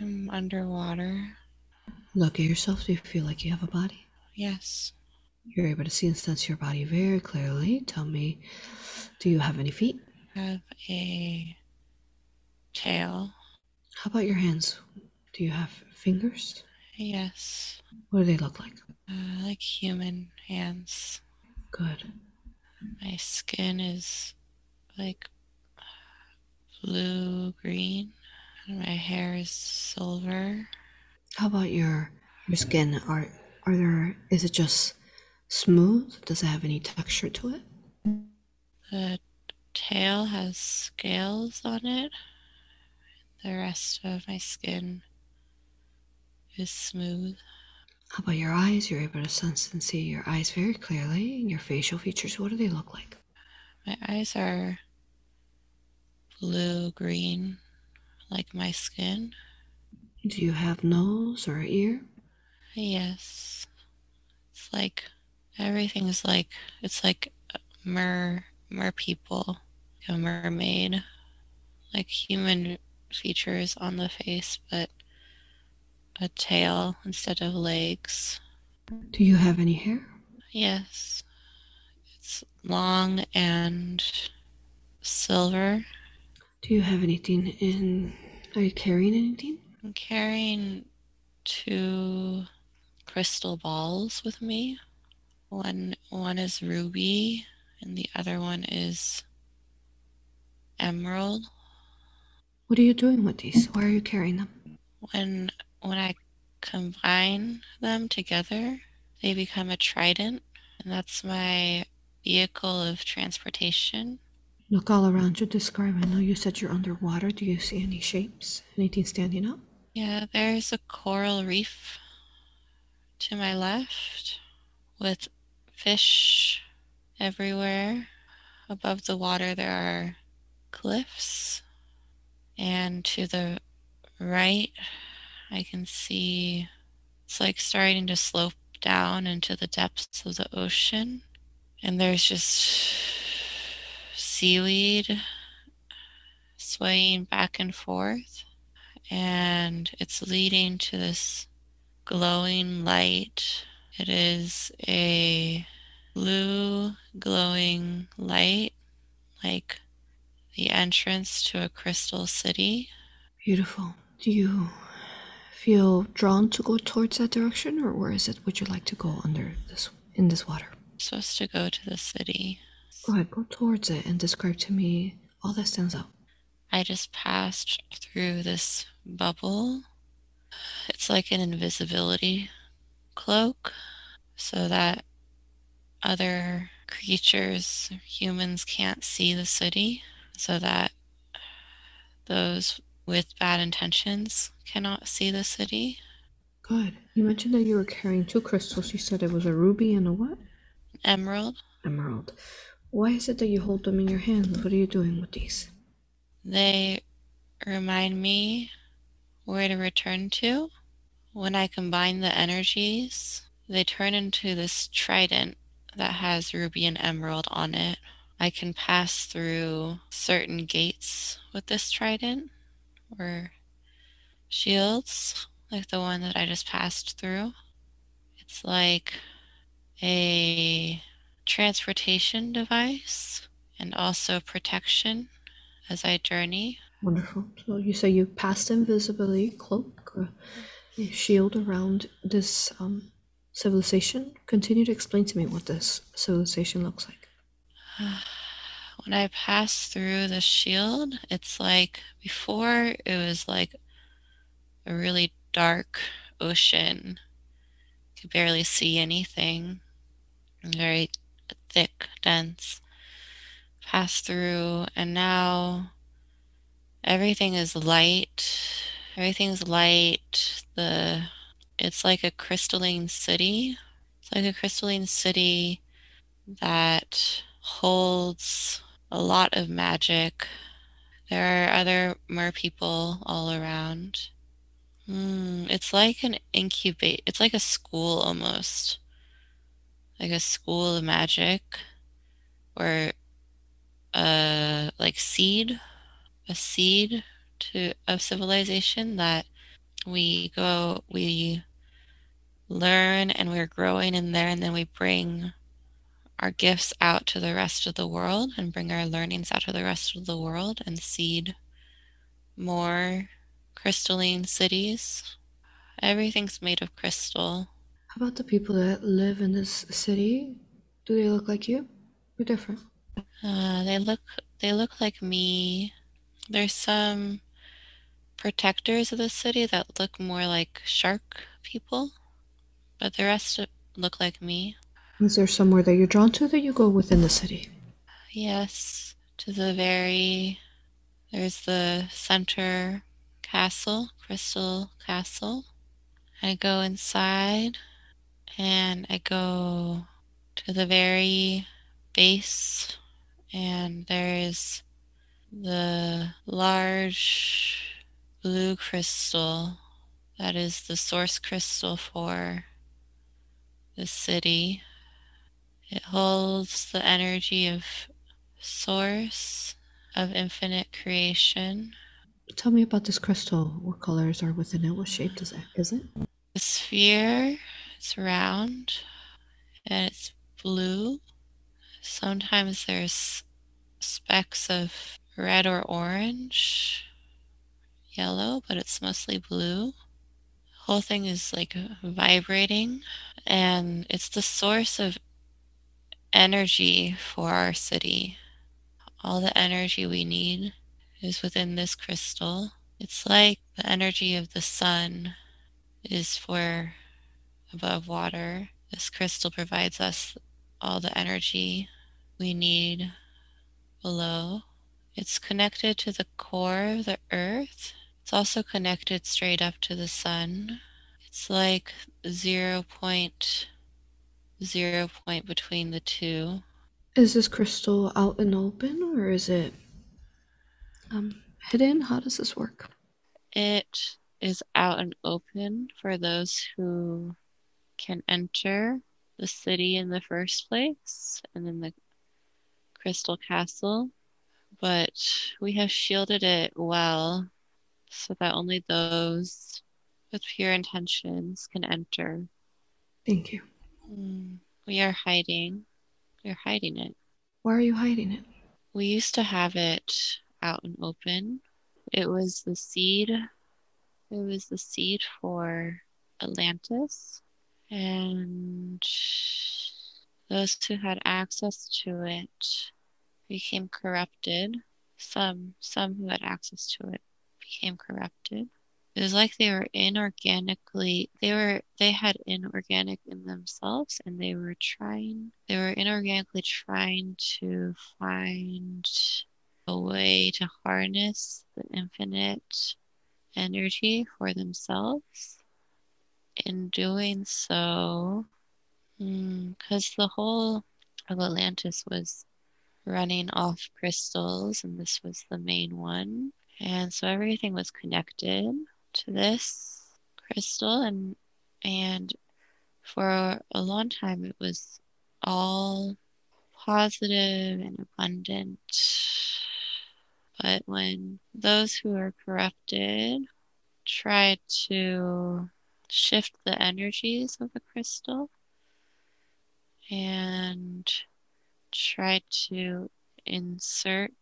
I'm underwater. Look at yourself. Do you feel like you have a body? Yes. You're able to see and sense your body very clearly. Tell me, do you have any feet? I have a tail. How about your hands? Do you have fingers? Yes. What do they look like? Uh, like human hands. Good. My skin is like blue green. My hair is silver. How about your your skin? Are are there is it just smooth? Does it have any texture to it? The tail has scales on it. The rest of my skin is smooth. How about your eyes? You're able to sense and see your eyes very clearly. And your facial features, what do they look like? My eyes are blue green, like my skin. Do you have nose or ear? Yes. It's like everything's like it's like uh, mer mer people, a mermaid, like human features on the face, but a tail instead of legs. Do you have any hair? Yes. It's long and silver. Do you have anything in. Are you carrying anything? I'm carrying two crystal balls with me. One one is ruby and the other one is emerald. What are you doing with these? Why are you carrying them? When when I combine them together, they become a trident, and that's my vehicle of transportation. Look all around you. Describe. I know you said you're underwater. Do you see any shapes? Anything standing up? Yeah, there's a coral reef to my left with fish everywhere. Above the water, there are cliffs. And to the right, I can see it's like starting to slope down into the depths of the ocean. And there's just seaweed swaying back and forth. And it's leading to this glowing light. It is a blue glowing light, like the entrance to a crystal city. Beautiful. Do you feel drawn to go towards that direction, or where is it? Would you like to go under this in this water? I'm supposed to go to the city. Go ahead, go towards it and describe to me all that stands out. I just passed through this bubble. It's like an invisibility cloak so that other creatures, humans, can't see the city, so that those with bad intentions cannot see the city. Good. You mentioned that you were carrying two crystals. You said it was a ruby and a what? Emerald, Emerald. Why is it that you hold them in your hands? What are you doing with these? they remind me where to return to. When I combine the energies, they turn into this trident that has ruby and emerald on it. I can pass through certain gates with this trident or shields, like the one that I just passed through. It's like a transportation device and also protection as I journey. Wonderful. So you say you passed invisibility cloak, a shield around this um, civilization. Continue to explain to me what this civilization looks like. when I pass through the shield, it's like before it was like a really dark ocean. You could barely see anything. Very thick, dense. Pass through, and now everything is light. Everything's light. The it's like a crystalline city. It's like a crystalline city that holds a lot of magic. There are other mer people all around. Mm, it's like an incubate. It's like a school almost, like a school of magic, or a like seed, a seed to of civilization that we go, we learn and we're growing in there, and then we bring our gifts out to the rest of the world and bring our learnings out to the rest of the world and seed more crystalline cities. Everything's made of crystal. How about the people that live in this city? Do they look like you? Or different? Uh, they look they look like me. There's some protectors of the city that look more like shark people, but the rest look like me. Is there somewhere that you're drawn to that you go within the city? Yes, to the very there's the center castle, Crystal Castle. I go inside and I go to the very base, and there is the large blue crystal that is the source crystal for the city. It holds the energy of source, of infinite creation. Tell me about this crystal. What colors are within it? What shape does it is it? The sphere, it's round and it's blue. Sometimes there's specks of red or orange, yellow, but it's mostly blue. Whole thing is like vibrating, and it's the source of energy for our city. All the energy we need is within this crystal. It's like the energy of the sun is for above water. This crystal provides us all the energy we need below. It's connected to the core of the earth. It's also connected straight up to the sun. It's like zero point zero point between the two. Is this crystal out and open or is it um, hidden? How does this work? It is out and open for those who can enter the city in the first place and then the crystal castle. But we have shielded it well so that only those with pure intentions can enter. Thank you. Mm, we are hiding. We're hiding it. Why are you hiding it? We used to have it out and open. It was the seed. It was the seed for Atlantis. And those who had access to it became corrupted. Some some who had access to it became corrupted. It was like they were inorganically they were they had inorganic in themselves and they were trying they were inorganically trying to find a way to harness the infinite energy for themselves. In doing so, hmm, because the whole of Atlantis was running off crystals, and this was the main one. And so everything was connected to this crystal, and and for a long time it was all positive and abundant. But when those who are corrupted try to shift the energies of the crystal and try to insert,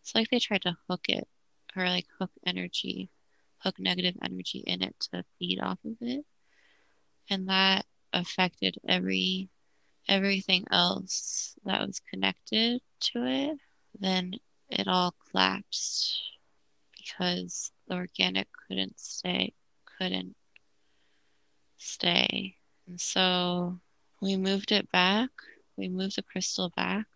it's like they tried to hook it or like hook energy, hook negative energy in it to feed off of it. And that affected every everything else that was connected to it, then it all collapsed because the organic couldn't stay, couldn't stay. And so we moved it back. We moved the crystal back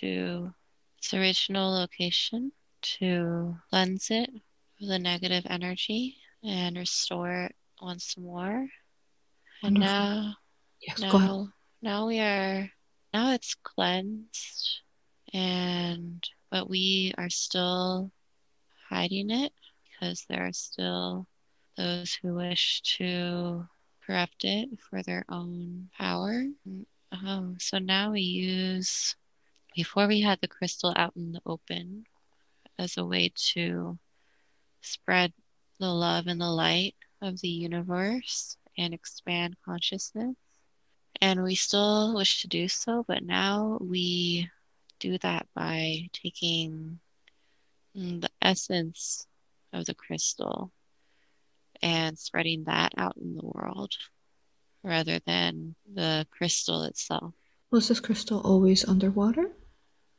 to its original location to cleanse it of the negative energy and restore it once more. And Wonderful. now, Yes, now, now we are, now it's cleansed and, but we are still hiding it because there are still those who wish to corrupt it for their own power. Oh, so now we use, before we had the crystal out in the open as a way to spread the love and the light of the universe and expand consciousness. And we still wish to do so, but now we do that by taking the essence of the crystal and spreading that out in the world rather than the crystal itself. Was this crystal always underwater?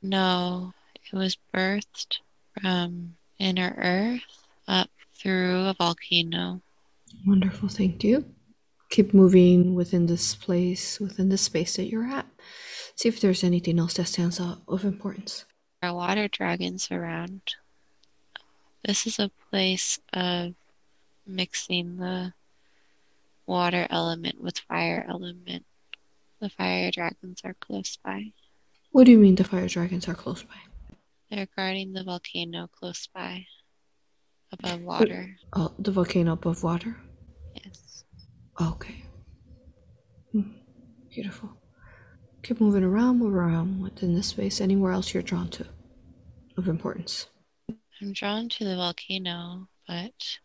No, it was birthed from inner earth up through a volcano. Wonderful, thank you. Keep moving within this place, within the space that you're at. See if there's anything else that stands out of importance. There are water dragons around. This is a place of mixing the water element with fire element. The fire dragons are close by. What do you mean the fire dragons are close by? They're guarding the volcano close by, above water. Oh, the volcano above water? Yes. Okay. Hmm. Beautiful. Keep moving around, move around within this space. Anywhere else you're drawn to of importance? I'm drawn to the volcano, but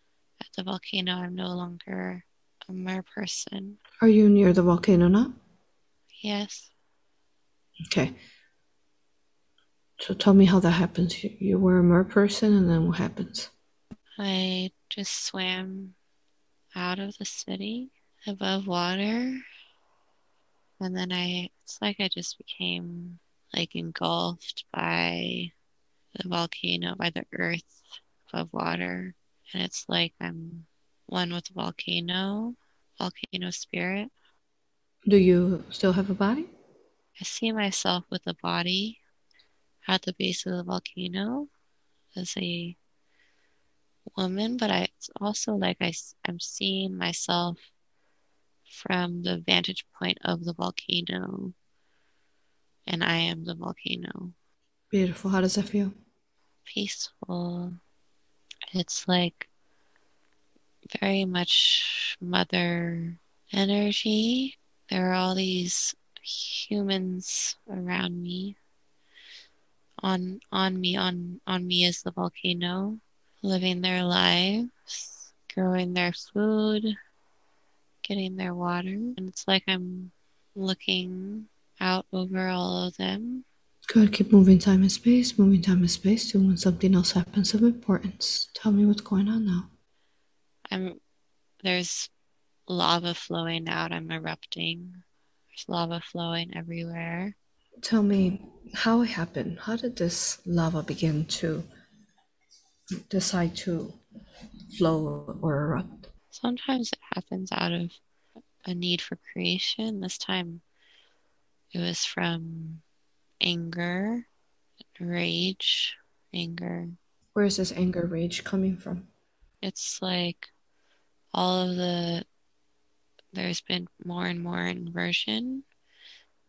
at the volcano, I'm no longer a mer person. Are you near the volcano now? Yes. Okay. So tell me how that happens. You, you were a mer person, and then what happens? I just swam out of the city above water. And then I, it's like I just became like engulfed by the volcano, by the earth above water. And it's like I'm one with the volcano, volcano spirit. Do you still have a body? I see myself with a body at the base of the volcano as a woman, but I, it's also like I, I'm seeing myself from the vantage point of the volcano, and I am the volcano. Beautiful. How does that feel? Peaceful. It's like very much mother energy. There are all these humans around me. On on me on on me is the volcano, living their lives, growing their food, getting their water. And it's like I'm looking out over all of them. Good. Keep moving time and space, moving time and space to when something else happens of importance. Tell me what's going on now. I'm there's lava flowing out. I'm erupting. There's lava flowing everywhere. Tell me how it happened. How did this lava begin to decide to flow or erupt? Sometimes it happens out of a need for creation. This time it was from anger, rage, anger. Where is this anger, rage coming from? It's like all of the, there's been more and more inversion,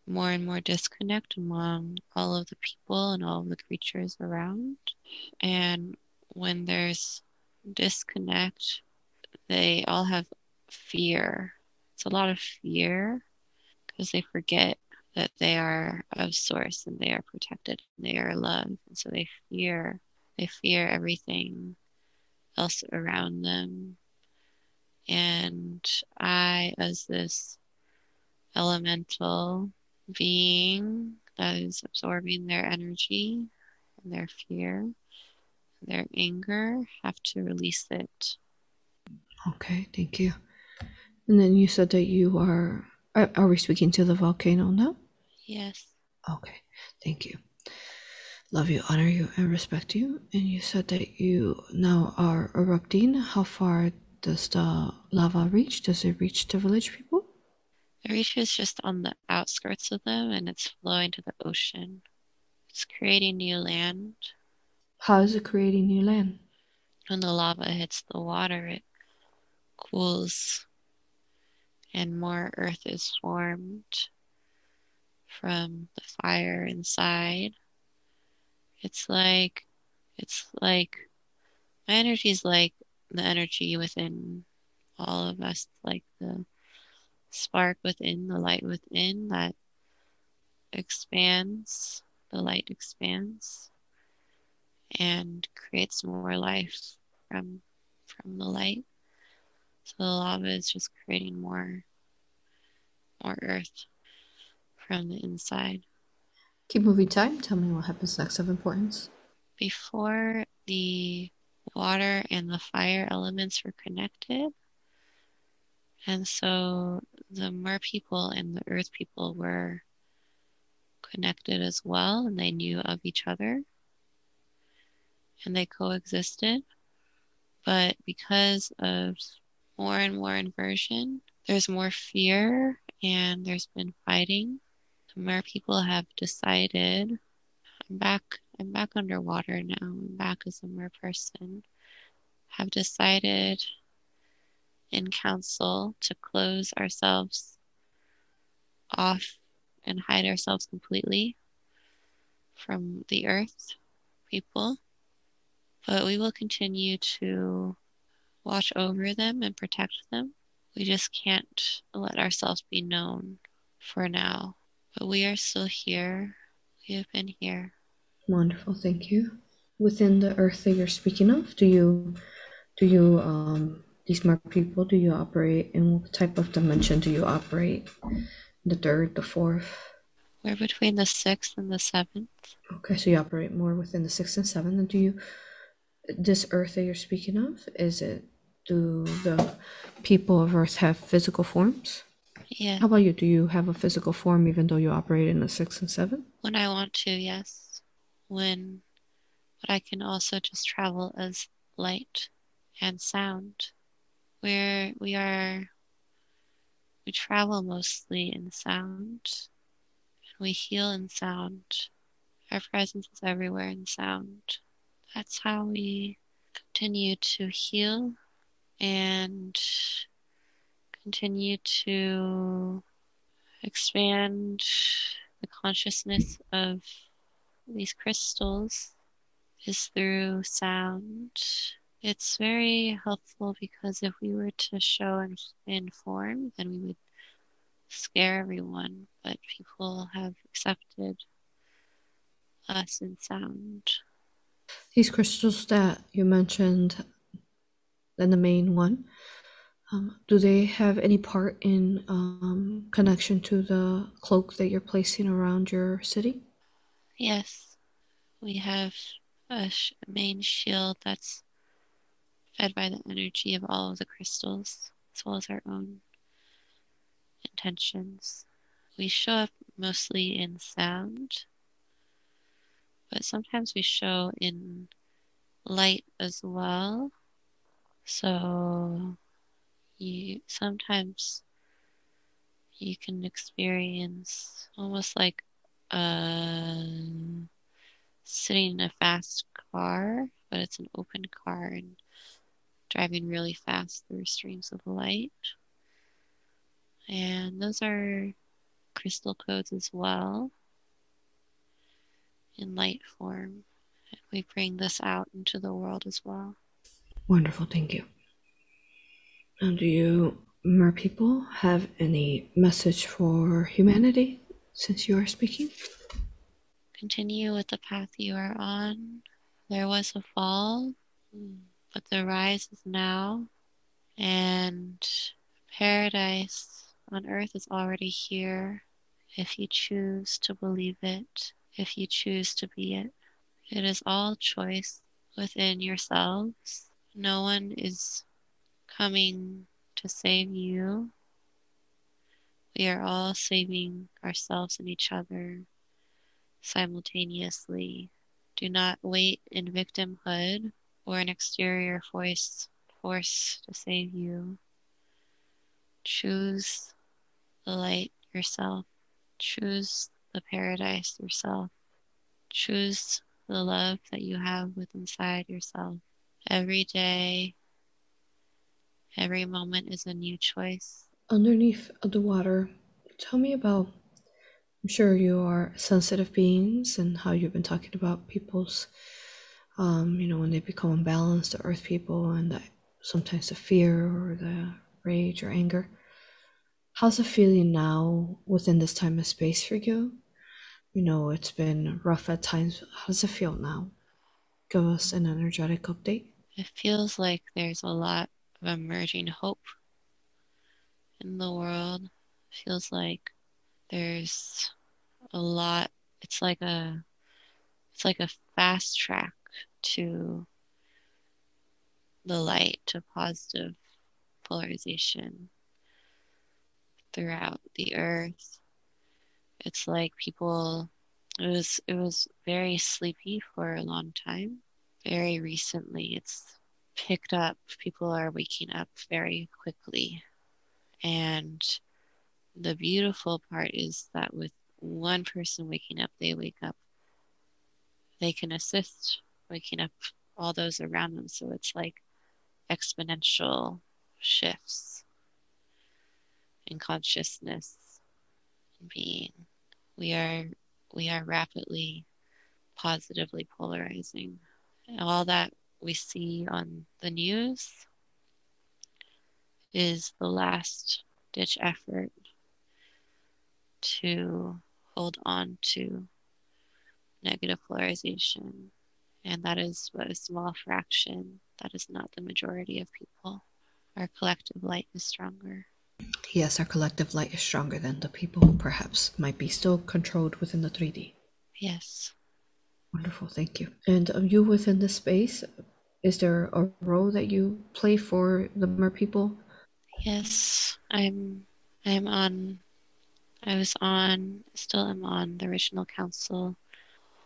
more and more disconnect among all of the people and all of the creatures around. And when there's disconnect, they all have fear. It's a lot of fear because they forget that they are of source and they are protected and they are loved. And so they fear, they fear everything else around them. And I, as this elemental being that is absorbing their energy and their fear, their anger, have to release it. Okay, thank you. And then you said that you are. Are, are we speaking to the volcano now? Yes. Okay, thank you. Love you, honor you, and respect you. And you said that you now are erupting. How far does the lava reach? Does it reach the village people? It reaches just on the outskirts of them and it's flowing to the ocean. It's creating new land. How is it creating new land? When the lava hits the water, it cools and more earth is formed from the fire inside. It's like, it's like, my energy is like the energy within all of us, like the spark within, the light within that expands, the light expands and creates more life from from the light. So the lava is just creating more more earth from the inside. Keep moving time. Tell me what happens next of importance. Before the water and the fire elements were connected, and so the mer people and the earth people were connected as well, and they knew of each other and they coexisted. But because of more and more inversion, there's more fear and there's been fighting. The mer people have decided I'm back I'm back underwater now. I'm back as a mer person. Have decided in council to close ourselves off and hide ourselves completely from the earth people. But we will continue to watch over them and protect them. We just can't let ourselves be known for now. But we are still here. We have been here. Wonderful, thank you. Within the earth that you're speaking of, do you do you um these mer people do you operate in what type of dimension do you operate? The third, the fourth? We're between the sixth and the seventh. Okay, so you operate more within the sixth and seventh. And do you this earth that you're speaking of, is it do the people of earth have physical forms? Yeah. How about you? Do you have a physical form even though you operate in the sixth and seventh? When I want to, yes. When but I can also just travel as light and sound. Where we are we travel mostly in sound. We heal in sound. Our presence is everywhere in sound. That's how we continue to heal and continue to expand the consciousness of these crystals is through sound. It's very helpful because if we were to show in, in form, then we would scare everyone, but people have accepted us in sound. These crystals that you mentioned, and the main one, um, do they have any part in um, connection to the cloak that you're placing around your city? Yes, we have a sh- main shield that's fed by the energy of all of the crystals, as well as our own intentions. We show up mostly in sound, but sometimes we show in light as well. So you sometimes you can experience almost like uh, sitting in a fast car, but it's an open car and driving really fast through streams of light. And those are crystal codes as well in light form. We bring this out into the world as well. Wonderful, thank you. And do you, mer people, have any message for humanity since you are speaking? Continue with the path you are on. There was a fall, but the rise is now, and paradise on earth is already here if you choose to believe it, if you choose to be it. It is all choice within yourselves. No one is coming to save you. We are all saving ourselves and each other simultaneously. Do not wait in victimhood or an exterior force force to save you. Choose the light yourself. Choose the paradise yourself. Choose the love that you have within inside yourself. Every day, every moment is a new choice. Underneath the water, tell me about. I'm sure you are sensitive beings and how you've been talking about people's, um, you know, when they become unbalanced, the earth people, and the, sometimes the fear or the rage or anger. How's it feeling now within this time and space for you? You know, it's been rough at times. How does it feel now? Give us an energetic update. It feels like there's a lot of emerging hope in the world. Feels like there's a lot. It's like a it's like a fast track to the light, to positive polarization throughout the earth. It's like people it was it was very sleepy for a long time. Very recently it's picked up. People are waking up very quickly. And the beautiful part is that with one person waking up, they wake up, they can assist waking up all those around them. So it's like exponential shifts in consciousness and being. We are we are rapidly positively polarizing. All that we see on the news is the last ditch effort to hold on to negative polarization. And that is but a small fraction. That is not the majority of people. Our collective light is stronger. Yes, our collective light is stronger than the people who perhaps might be still controlled within the 3D. Yes. Wonderful, thank you. And um, you within the space, is there a role that you play for the mer people? Yes, I'm. I'm on. I was on. Still am on the original council,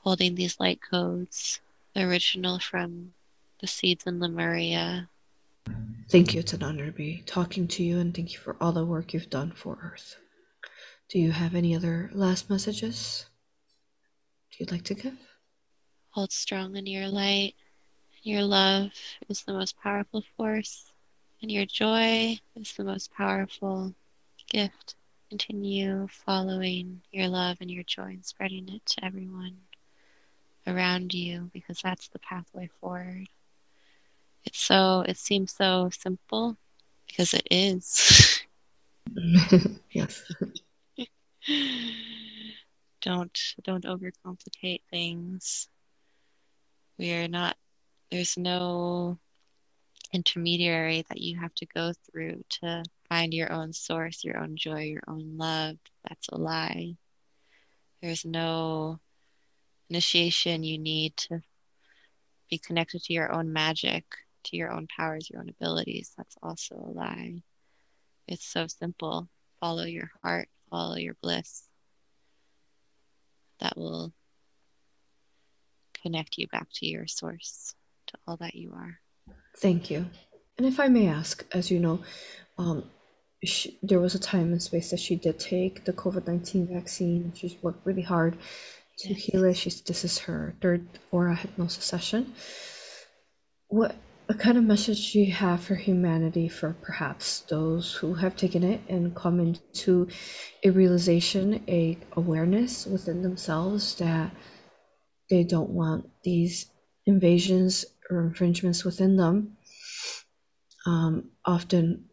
holding these light codes. The original from the seeds in Lemuria. Thank you. It's an honor to be talking to you, and thank you for all the work you've done for Earth. Do you have any other last messages you'd like to give? Hold strong in your light. Your love is the most powerful force, and your joy is the most powerful gift. Continue following your love and your joy and spreading it to everyone around you because that's the pathway forward. It's so, it seems so simple because it is. yes. don't don't overcomplicate things. We are not there's no intermediary that you have to go through to find your own source, your own joy, your own love. That's a lie. There's no initiation you need to be connected to your own magic, to your own powers, your own abilities. That's also a lie. It's so simple. Follow your heart, follow your bliss. That will connect you back to your source, to all that you are. Thank you. And if I may ask, as you know, um, she, there was a time and space that she did take the COVID 19 vaccine. She's worked really hard to yes. heal it. She's, this is her third aura hypnosis session. What, what kind of message do you have for humanity, for perhaps those who have taken it and come into a realization, a awareness within themselves that they don't want these invasions or infringements within them? Um, often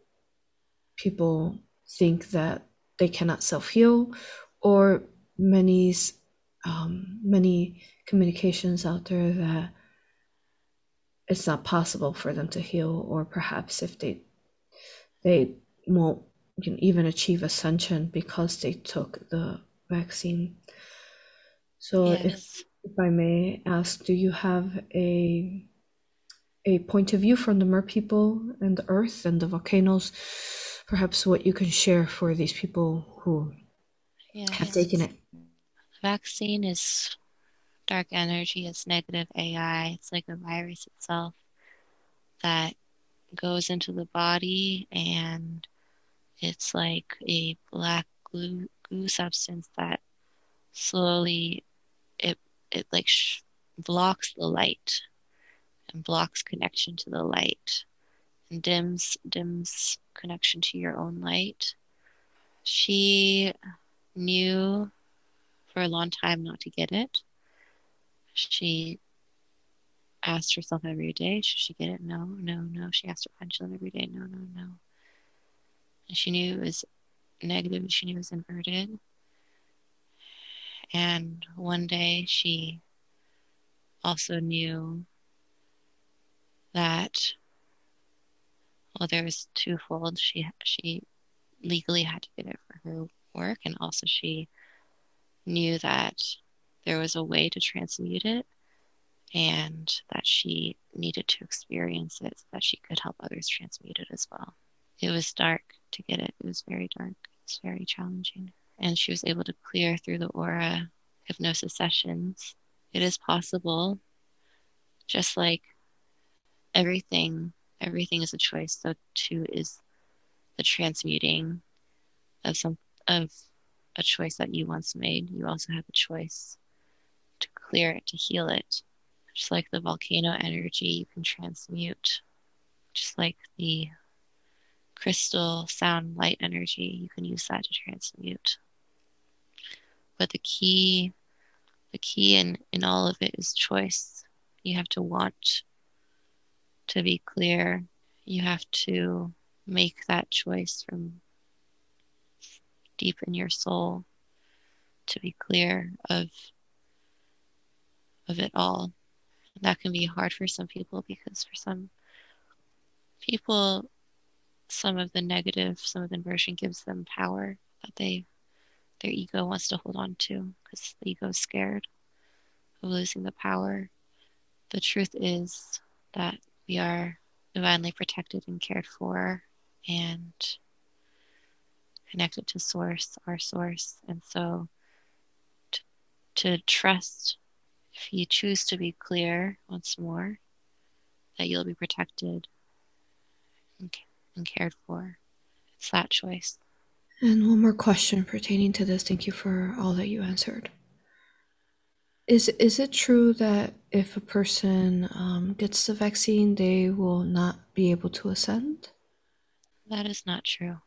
people think that they cannot self heal, or many um, many communications out there that it's not possible for them to heal, or perhaps if they they won't even achieve ascension because they took the vaccine. So yes. if if I may ask, do you have a a point of view from the mer people and the earth and the volcanoes perhaps what you can share for these people who yes. have taken it vaccine is dark energy it's negative ai it's like a virus itself that goes into the body and it's like a black glue, glue substance that slowly it it like sh- blocks the light and blocks connection to the light and dims dims connection to your own light. She knew for a long time not to get it. She asked herself every day, should she get it? No, no, no. She asked her pendulum every day, no, no, no. And she knew it was negative, she knew it was inverted. And one day she also knew that well, there was twofold. She she legally had to get it for her work, and also she knew that there was a way to transmute it, and that she needed to experience it so that she could help others transmute it as well. It was dark to get it. It was very dark. It's very challenging, and she was able to clear through the aura hypnosis sessions. It is possible, just like everything everything is a choice. So too is the transmuting of some of a choice that you once made. You also have a choice to clear it to heal it. Just like the volcano energy you can transmute. Just like the crystal sound light energy you can use that to transmute. But the key the key in in all of it is choice. You have to want to be clear, you have to make that choice from deep in your soul to be clear of of it all. That can be hard for some people because for some people some of the negative, some of the inversion gives them power that they their ego wants to hold on to because the ego is scared of losing the power. The truth is that we are divinely protected and cared for and connected to source our source. And so to, to trust if you choose to be clear once more that you'll be protected and, and cared for. It's that choice. And one more question pertaining to this. Thank you for all that you answered is is it true that if a person um, gets the vaccine, they will not be able to ascend? That is not true.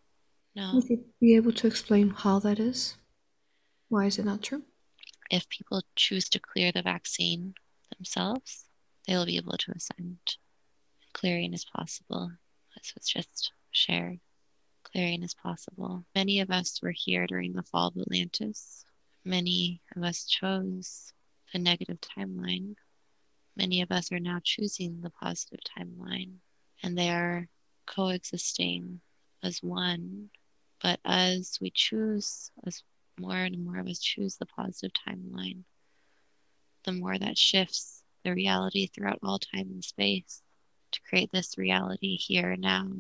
No. Would you be able to explain how that is? Why is it not true? If people choose to clear the vaccine themselves, they will be able to ascend. Clearing is possible. That's what's just shared. Clearing is possible. Many of us were here during the fall of Atlantis. Many of us chose a negative timeline. Many of us are now choosing the positive timeline, and they are coexisting as one. But as we choose, as more and more of us choose the positive timeline, the more that shifts the reality throughout all time and space to create this reality here now,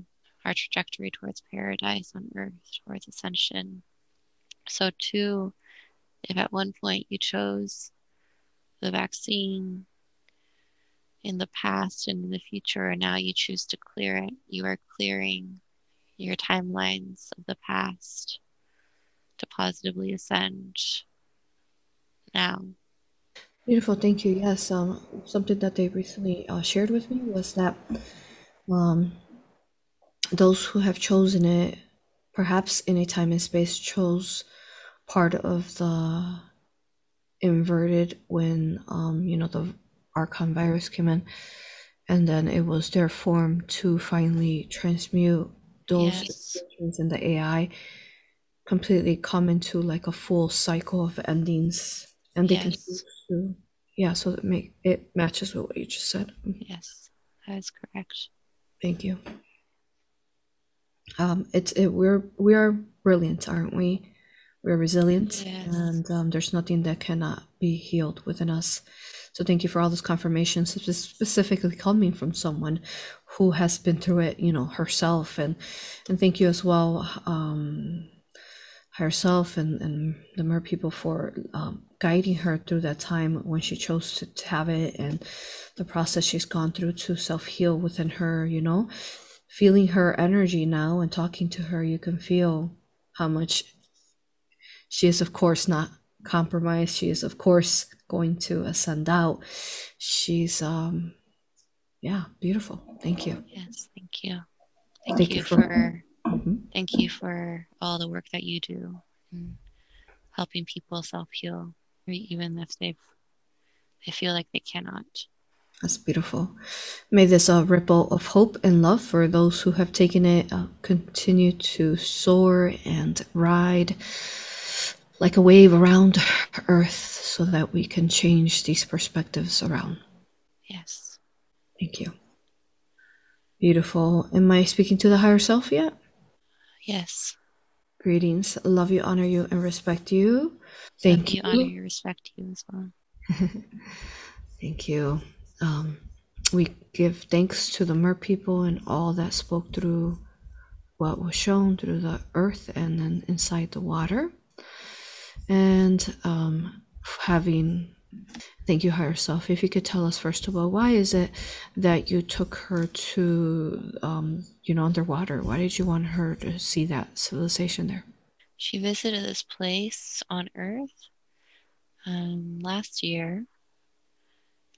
our trajectory towards paradise on earth, towards ascension. So, too, if at one point you chose the vaccine in the past and in the future, and now you choose to clear it, you are clearing your timelines of the past to positively ascend now. Beautiful, thank you. Yes, um, something that they recently uh, shared with me was that um, those who have chosen it, perhaps in a time and space, chose part of the inverted when um, you know the Archon virus came in, and then it was their form to finally transmute those yes. in the AI completely come into like a full cycle of endings, and they yes. can choose to yeah. So it make it matches with what you just said. Mm-hmm. Yes, that is correct. Thank you. Um, it's it we're we are brilliant, aren't we? We're resilient yes. and um, there's nothing that cannot be healed within us. So thank you for all those confirmations specifically coming from someone who has been through it you know herself. And and thank you as well um herself and and the mer people for um, guiding her through that time when she chose to, to have it and the process she's gone through to self-heal within her you know. Feeling her energy now and talking to her you can feel how much she is, of course, not compromised. She is, of course, going to ascend out. She's, um, yeah, beautiful. Thank you. Yes, thank you. Thank, thank you, you, for, for mm-hmm. thank you for all the work that you do in helping people self heal, even if they've they feel like they cannot. That's beautiful. May this uh, ripple of hope and love for those who have taken it uh, continue to soar and ride like a wave around Earth so that we can change these perspectives around. Yes. Thank you. Beautiful. Am I speaking to the higher self yet? Yes. Greetings. Love you, honor you, and respect you. Thank Love you. Honor you, respect you as well. Thank you. Um, we give thanks to the mer people and all that spoke through what was shown through the earth and then inside the water. And um, having Thank you, higher self. If you could tell us first of all, why is it that you took her to, um, you know, underwater? Why did you want her to see that civilization there? She visited this place on Earth um, last year,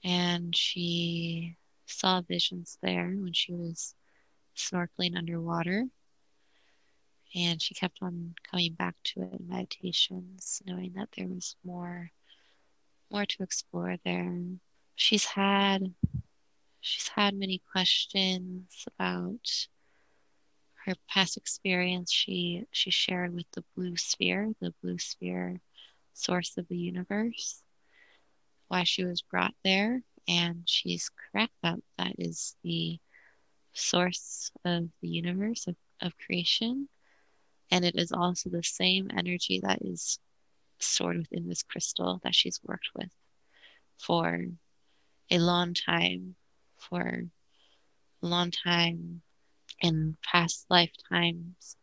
and she saw visions there when she was snorkeling underwater. And she kept on coming back to it in meditations, knowing that there was more more to explore there. She's had she's had many questions about her past experience she she shared with the blue sphere, the blue sphere source of the universe, why she was brought there, and she's correct that that is the source of the universe of, of creation. And it is also the same energy that is stored within this crystal that she's worked with for a long time, for a long time in past lifetimes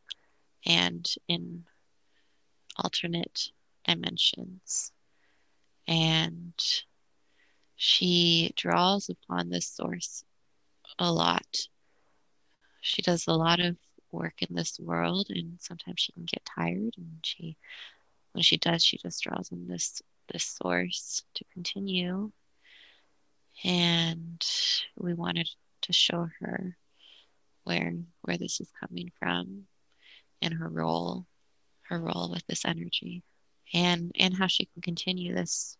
and in alternate dimensions. And she draws upon this source a lot. She does a lot of work in this world, and sometimes she can get tired. And she, when she does, she just draws on this this source to continue. And we wanted to show her where where this is coming from and her role her role with this energy and and how she can continue this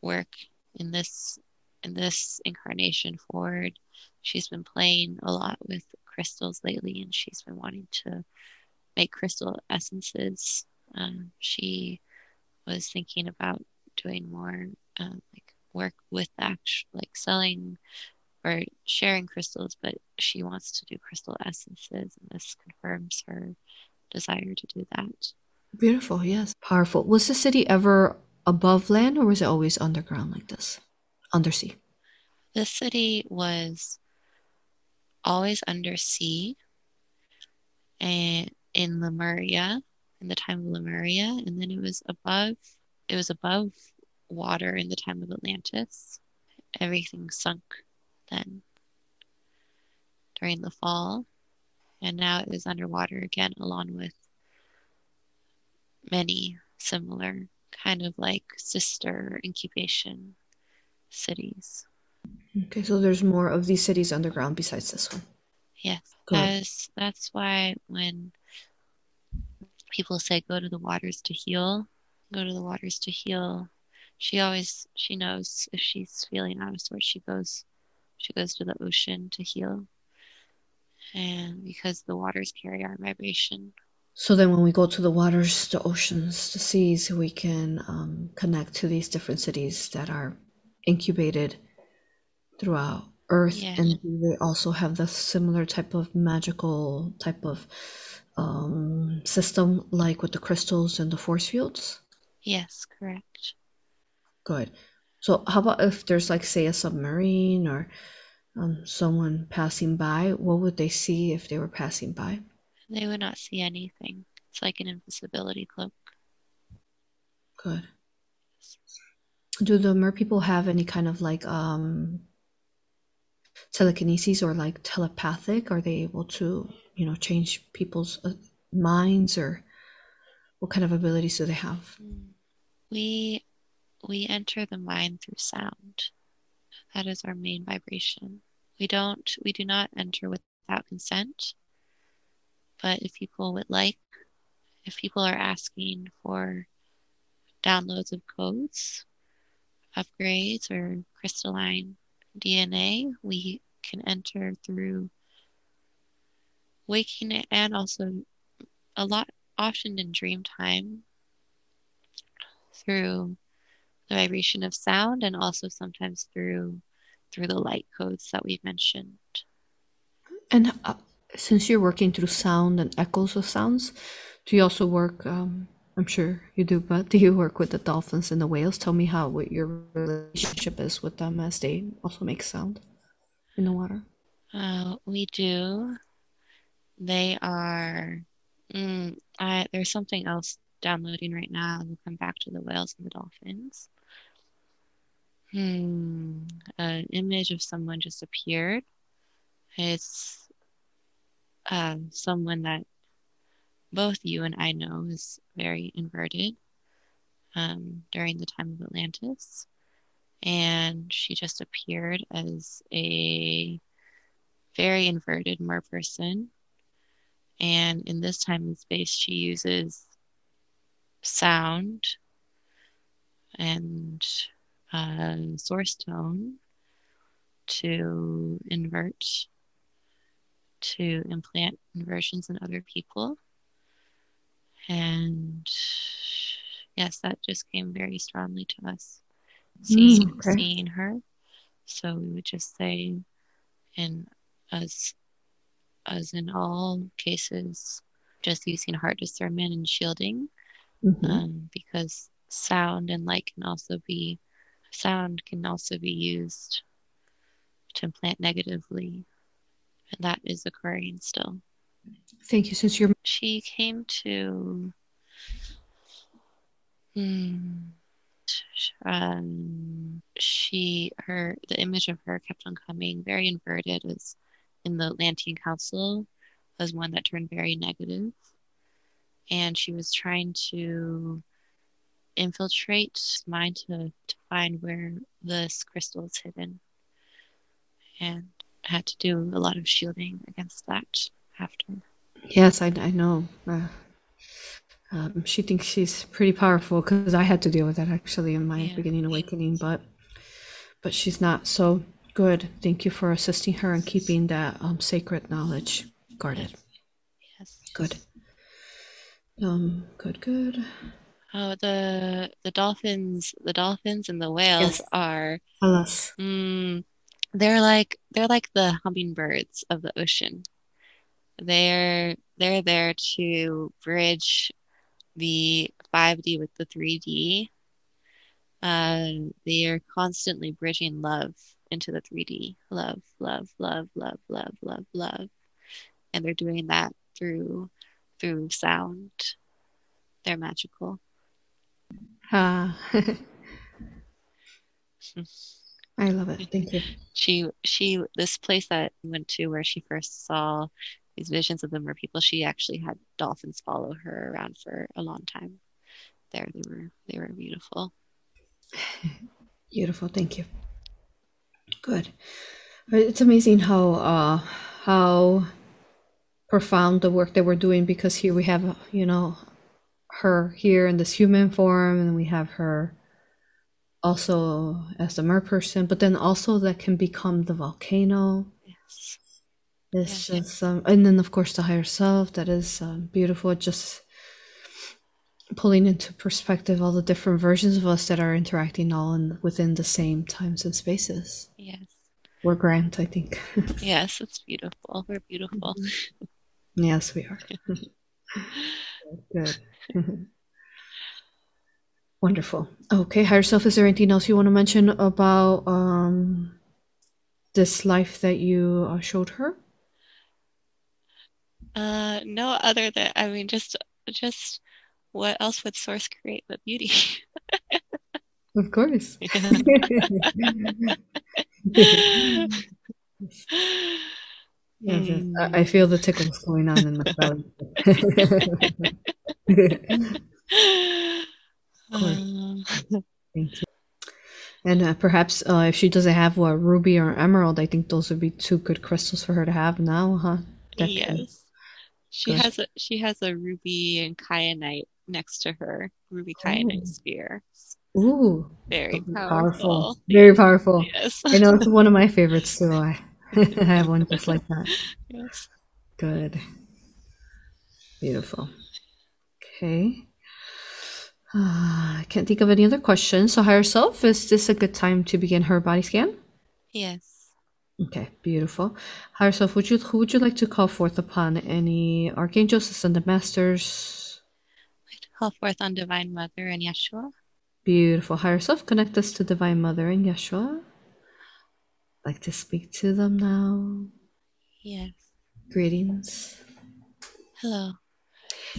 work in this in this incarnation forward she's been playing a lot with crystals lately and she's been wanting to make crystal essences um, she was thinking about doing more um, like work with actual like selling or sharing crystals, but she wants to do crystal essences, and this confirms her desire to do that. Beautiful, yes, powerful. Was the city ever above land, or was it always underground like this, undersea? The city was always undersea, and in Lemuria, in the time of Lemuria, and then it was above it was above water in the time of Atlantis. Everything sunk then during the fall, and now it is underwater again, along with many similar kind of like sister incubation cities. Okay, so there's more of these cities underground besides this one. Yes, because that's why when people say go to the waters to heal, go to the waters to heal. She always she knows if she's feeling out of sorts, she goes she goes to the ocean to heal. And because the waters carry our vibration. So then, when we go to the waters, the oceans, the seas, we can um, connect to these different cities that are incubated throughout Earth, yeah. and they also have the similar type of magical type of um, system, like with the crystals and the force fields. Yes, correct. Good. So, how about if there's, like, say, a submarine or um, someone passing by? What would they see if they were passing by? They would not see anything. It's like an invisibility cloak. Good. Do the mer people have any kind of like um telekinesis or like telepathic? Are they able to, you know, change people's uh, minds or what kind of abilities do they have? We we enter the mind through sound. That is our main vibration. We don't we do not enter without consent. But if people would like, if people are asking for downloads of codes, upgrades, or crystalline DNA, we can enter through waking and also a lot often in dream time through the vibration of sound and also sometimes through through the light codes that we've mentioned. And uh, since you're working through sound and echoes of sounds, do you also work? Um, I'm sure you do, but do you work with the dolphins and the whales? Tell me how what your relationship is with them as they also make sound in the water. Uh, we do. They are. Mm, I, there's something else downloading right now. We'll come back to the whales and the dolphins. Hmm. An image of someone just appeared. It's um, someone that both you and I know is very inverted um, during the time of Atlantis. And she just appeared as a very inverted mer person. And in this time and space, she uses sound and uh, source tone to invert, to implant inversions in other people. And yes, that just came very strongly to us, seeing, Mm, okay. seeing her. So we would just say, in as as in all cases, just using heart discernment and shielding, Mhm. um, because sound and light can also be sound can also be used to implant negatively, and that is occurring still. Thank you. Since you're She came to. Hmm, um, she her the image of her kept on coming very inverted as in the Atlantean Council was one that turned very negative, and she was trying to infiltrate mine to, to find where this crystal is hidden, and had to do a lot of shielding against that after. Yes, I, I know. Uh, um, she thinks she's pretty powerful because I had to deal with that actually in my Yeah. beginning awakening, but but she's not. So good. Thank you for assisting her and keeping that um, sacred knowledge guarded. Yes. Good. Um. Good. Good. Oh, the the dolphins, the dolphins and the whales Yes. are Tell us. Mm, they're like they're like the hummingbirds of the ocean. They're they're there to bridge the 5D with the 3D. Uh, they are constantly bridging love into the 3D. Love, love, love, love, love, love, love. And they're doing that through through sound. They're magical. Ah. I love it. Thank you. she she this place that we went to where she first saw these visions of the mer people she actually had dolphins follow her around for a long time there they were they were beautiful Beautiful. Thank you. Good. It's amazing how uh, how profound the work that we're doing because here we have you know her here in this human form and we have her also as the mer person but then also that can become the volcano yes it's Yeah. just um, and then of course the higher self that is um, beautiful just pulling into perspective all the different versions of us that are interacting all in within the same times and spaces. Yes. We're grand i think. Yes it's beautiful. We're beautiful. Yes we are. Good. Wonderful. Okay higher self is there anything else you want to mention about um this life that you uh, showed her uh no other than i mean just just what else would source create but beauty of course Yes, yes. I, I feel the tickles going on in my belly. Um, Thank you. And uh, perhaps uh, if she doesn't have a ruby or emerald, I think those would be two good crystals for her to have now, huh? That can- Yes. She has a she has a ruby and kyanite next to her. Ruby kyanite Oh. spear. Ooh, Very are powerful. Very powerful. Yes. I know it's one of my favorites too. I, I have one just like that. Yes. Good. Beautiful. Okay. Uh, I can't think of any other questions. So, higher self, is this a good time to begin her body scan? Yes. Okay, beautiful. Higher self, would you who would you like to call forth upon? Any archangels, ascended masters? I'd call forth on Divine Mother and Yeshua. Beautiful. Higher self, connect us to Divine Mother and Yeshua. I'd Like to speak to them now. Yes. Greetings. Hello.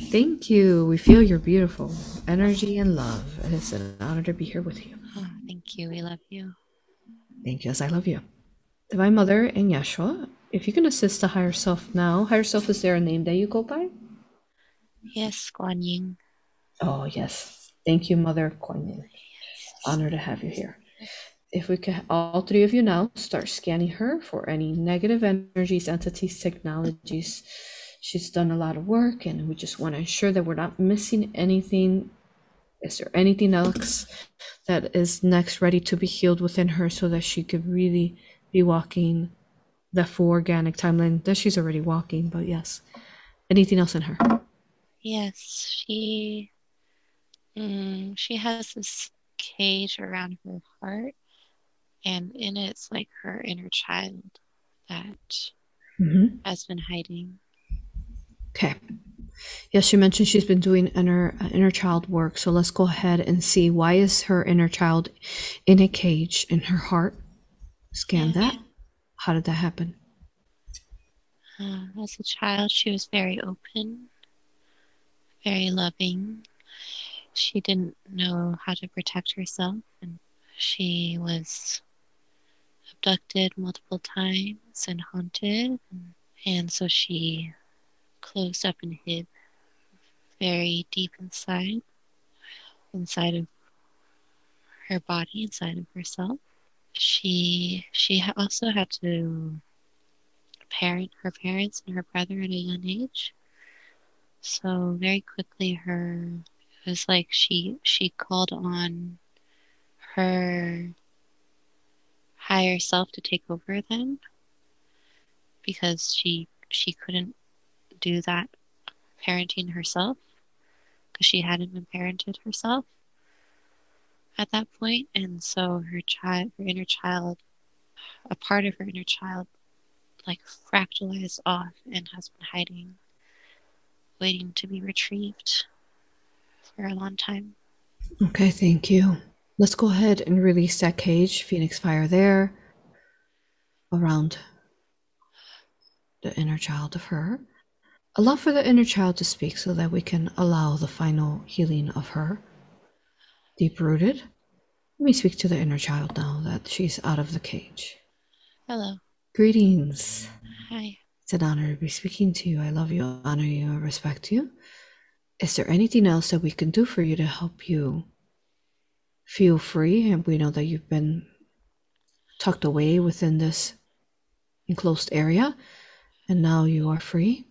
Thank you. We feel your beautiful energy and love. It's an honor to be here with you. Oh, thank you. We love you. Thank you, as I love you. Divine Mother and Yeshua, if you can assist the higher self now, higher self, is there a name that you go by? Yes, Kuan Yin. Oh, yes. Thank you, Mother Kuan Yin. Honor to have you here. If we could, all three of you now, start scanning her for any negative energies, entities, technologies. She's done a lot of work, and we just want to ensure that we're not missing anything. Is there anything else that is next ready to be healed within her so that she could really be walking the full organic timeline that she's already walking? But yes, anything else in her? Yes, she. Mm, she has this cage around her heart, and in it, it's like her inner child that Mm-hmm. has been hiding. Okay. Yes, she mentioned she's been doing inner uh, inner child work. So let's go ahead and see why is her inner child in a cage in her heart. Scan that. How did that happen? Uh, as a child, she was very open, very loving. She didn't know how to protect herself, and she was abducted multiple times and haunted. And so she closed up and hid very deep inside, inside of her body, inside of herself. She she also had to parent her parents and her brother at a young age. So very quickly, her it was like she she called on her higher self to take over then because she she couldn't do that parenting herself because she hadn't been parented herself at that point and so her child her inner child a part of her inner child like fractalized off and has been hiding waiting to be retrieved for a long time Okay, thank you. Let's go ahead and release that cage, Phoenix Fire there, around the inner child of her. Allow for the inner child to speak so that we can allow the final healing of her. Deep rooted. Let me speak to the inner child now that she's out of the cage. hello Greetings. hi It's an honor to be speaking to you. I love you, honor you, and respect you. Is there anything else that we can do for you to help you feel free? And we know that you've been tucked away within this enclosed area, and now you are free.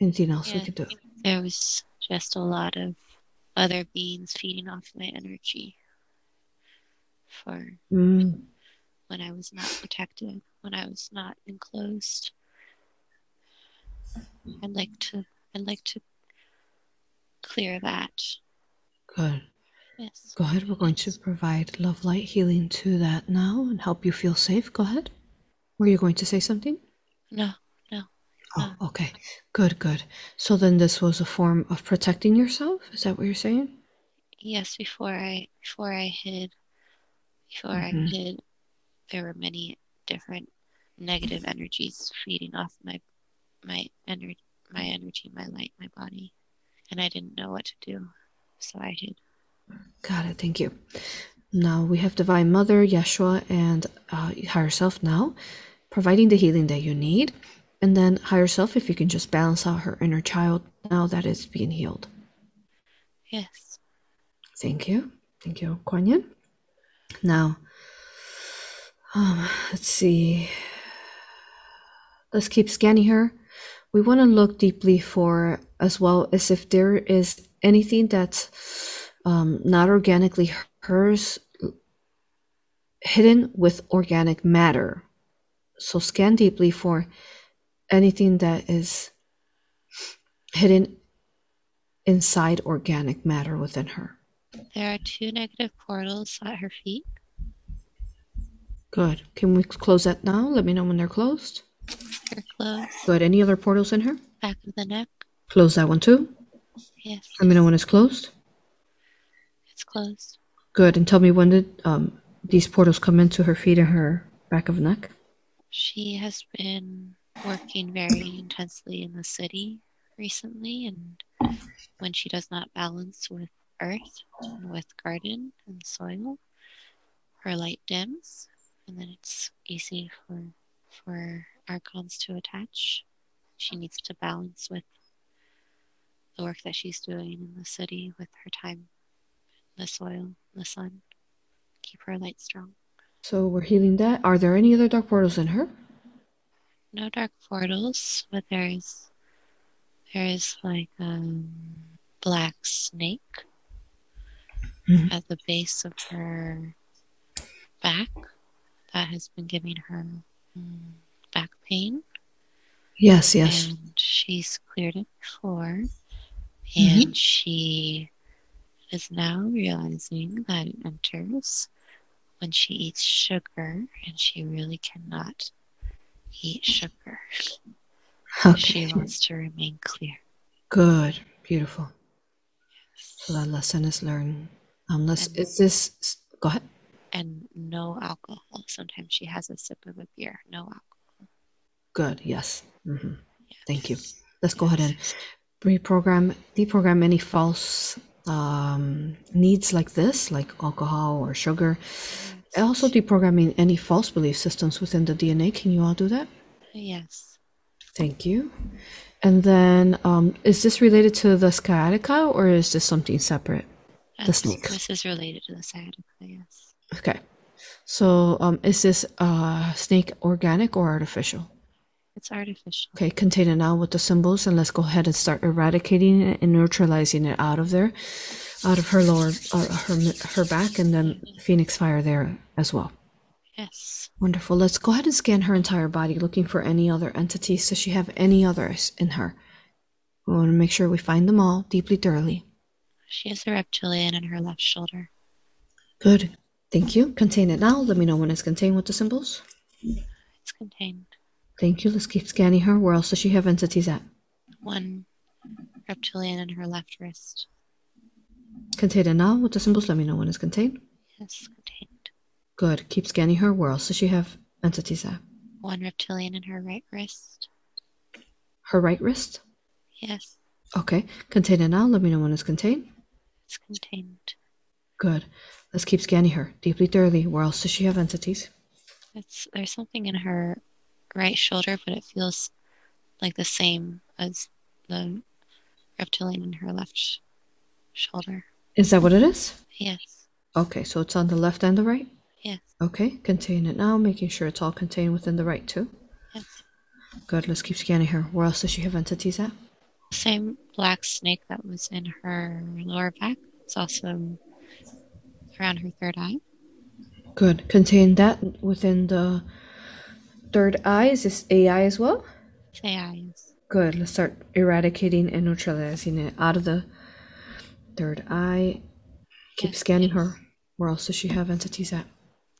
Anything else we Yeah. could do? there was just a lot of other beings feeding off my energy for Mm, when I was not protected, when I was not enclosed. I'd like to I'd like to clear that. good. Yes. Go ahead. We're going to provide love light healing to that now and help you feel safe. Go ahead. Were you going to say something? No, no. Oh, okay. Good, good. So then this was a form of protecting yourself? Is that what you're saying? Yes, before I before I hid before Mhm. I hid there were many different negative energies feeding off my my energy my energy, my light, my body. And I didn't know what to do. So I hid. Got it. Thank you. Now we have Divine Mother, Yeshua, and uh, Higher Self now, providing the healing that you need. And then Higher Self, if you can just balance out her inner child now that is being healed. Yes. Thank you. Thank you, Kuan Yin. Now, um, let's see. Let's keep scanning her. We want to look deeply for as well as if there is anything that's um, not organically hers hidden with organic matter. So scan deeply for anything that is hidden inside organic matter within her. There are two negative portals at her feet. Good. Can we close that now? Let me know when they're closed. They're closed. Good. Any other portals in here? Back of the neck. Close that one too. Yes. Let me know when it's closed. It's closed. Good. And tell me when did um, these portals come into her feet and her back of neck? She has been working very intensely in the city recently, and when she does not balance with earth with garden and soil, her light dims, and then it's easy for for archons to attach. She needs to balance with the work that she's doing in the city with her time, the soil, the sun. Keep her light strong. So we're healing that. Are there any other dark portals in her? No dark portals, but there's there's like a black snake Mhm. at the base of her back that has been giving her mm, back pain. Yes, yes. and she's cleared it before Mhm. and she is now realizing that it enters when she eats sugar and she really cannot eat sugar Okay. she wants to remain clear Good. Beautiful. Yes. So that lesson is learned. Um, let's, And- is this, go ahead. and no alcohol sometimes she has a sip of a beer no alcohol Good. Yes. hmm Thank you. Let's go ahead and reprogram, deprogram any false um, needs like this, like alcohol or sugar. Also, deprogramming any false belief systems within the DNA. Can you all do that? yes Thank you. And then, um, is this related to the sciatica or is this something separate? That's- snake. this is related to the sciatica yes Okay. So, um, is this uh, snake organic or artificial? It's artificial Okay, contain it now with the symbols, and let's go ahead and start eradicating it and neutralizing it out of there, out of her lower, uh, her her back, and then phoenix fire there as well. yes Wonderful. Let's go ahead and scan her entire body, looking for any other entities. Does she have any others in her? We want to make sure we find them all deeply, thoroughly. she has a reptilian in her left shoulder Good. Thank you. Contain it now. Let me know when it's contained with the symbols. it's contained Thank you. Let's keep scanning her. Where else does she have entities at? one reptilian in her left wrist. Contained it now with the symbols. Let me know when it's contained. Yes, contained. Good. Keep scanning her. Where else does she have entities at? One reptilian in her right wrist. Her right wrist. Yes, Okay. Contained it now. Let me know when it's contained. it's contained. Good. Let's keep scanning her deeply, thoroughly. Where else does she have entities? It's there's something in her right shoulder, but it feels like the same as the reptilian in her left shoulder. Is that what it is? Yes, Okay. So it's on the left and the right. yes, Okay. Contain it now, making sure it's all contained within the right too. yes. Good. Let's keep scanning her. Where else does she have entities at? Same black snake that was in her lower back. It's also around her third eye. Good. Contain that within the third eye. Is this AI as well? AI. Good. Let's start eradicating and neutralizing it out of the third eye. Keep Yes, scanning yes. her. Where else does she have entities at?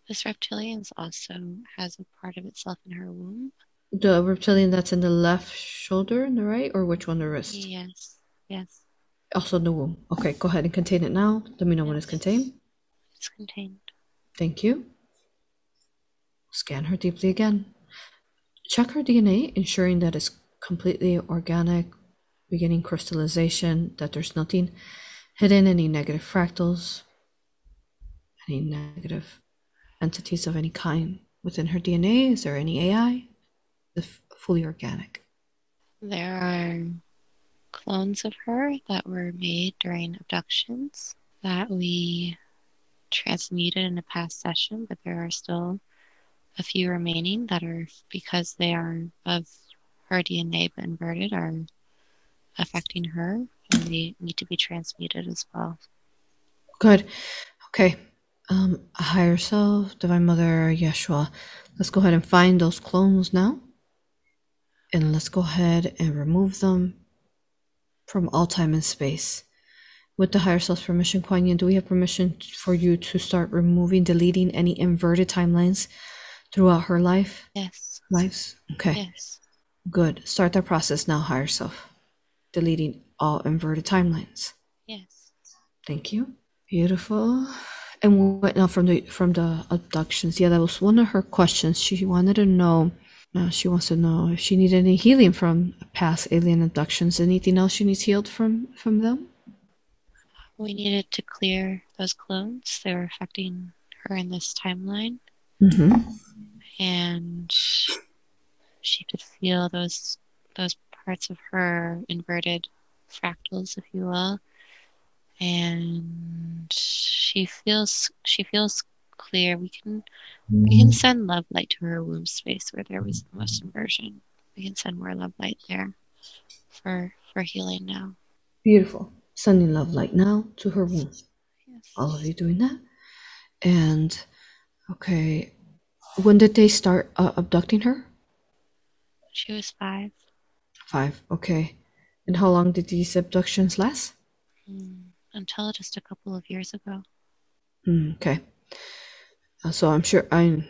This reptilian's also has a part of itself in her womb. The reptilian that's in the left shoulder and the right, or which one, the wrist? Yes, yes, Also in the womb. Okay, go ahead and contain it now. Let me know when it's contained. it's contained. Thank you. Scan her deeply again. Check her DNA, ensuring that it's completely organic, beginning crystallization, that there's nothing hidden, any negative fractals, any negative entities of any kind within her DNA. Is there any AI? The fully organic. There are clones of her that were made during abductions that we transmuted in a past session, but there are still a few remaining that are because they are of her DNA but inverted are affecting her and they need to be transmuted as well. Good. Okay. Um, higher self, Divine Mother, Yeshua. Let's go ahead and find those clones now. And let's go ahead and remove them from all time and space. With the higher self's permission, Kuan Yin, do we have permission for you to start removing, deleting any inverted timelines throughout her life? Yes. Lives? Okay. Yes. Good. Start that process now, higher self. Deleting all inverted timelines. Yes. Thank you. Beautiful. And what now from the from the abductions? Yeah, that was one of her questions. She wanted to know. Uh, she wants to know if she needed any healing from past alien abductions. Anything else she needs healed from from them? We needed to clear those clones. They were affecting her in this timeline, Mm-hmm. And she could feel those those parts of her inverted fractals, if you will, and she feels she feels clear. We can we can mm-hmm. send love light to her womb space where there was the most inversion. We can send more love light there for for healing now. Beautiful. Sending love light now to her womb. Yes. All of you doing that. And okay, when did they start uh, abducting her? She was five. Five. Okay. And how long did these abductions last? Mm, until just a couple of years ago. Mm, okay. Uh, so I'm sure I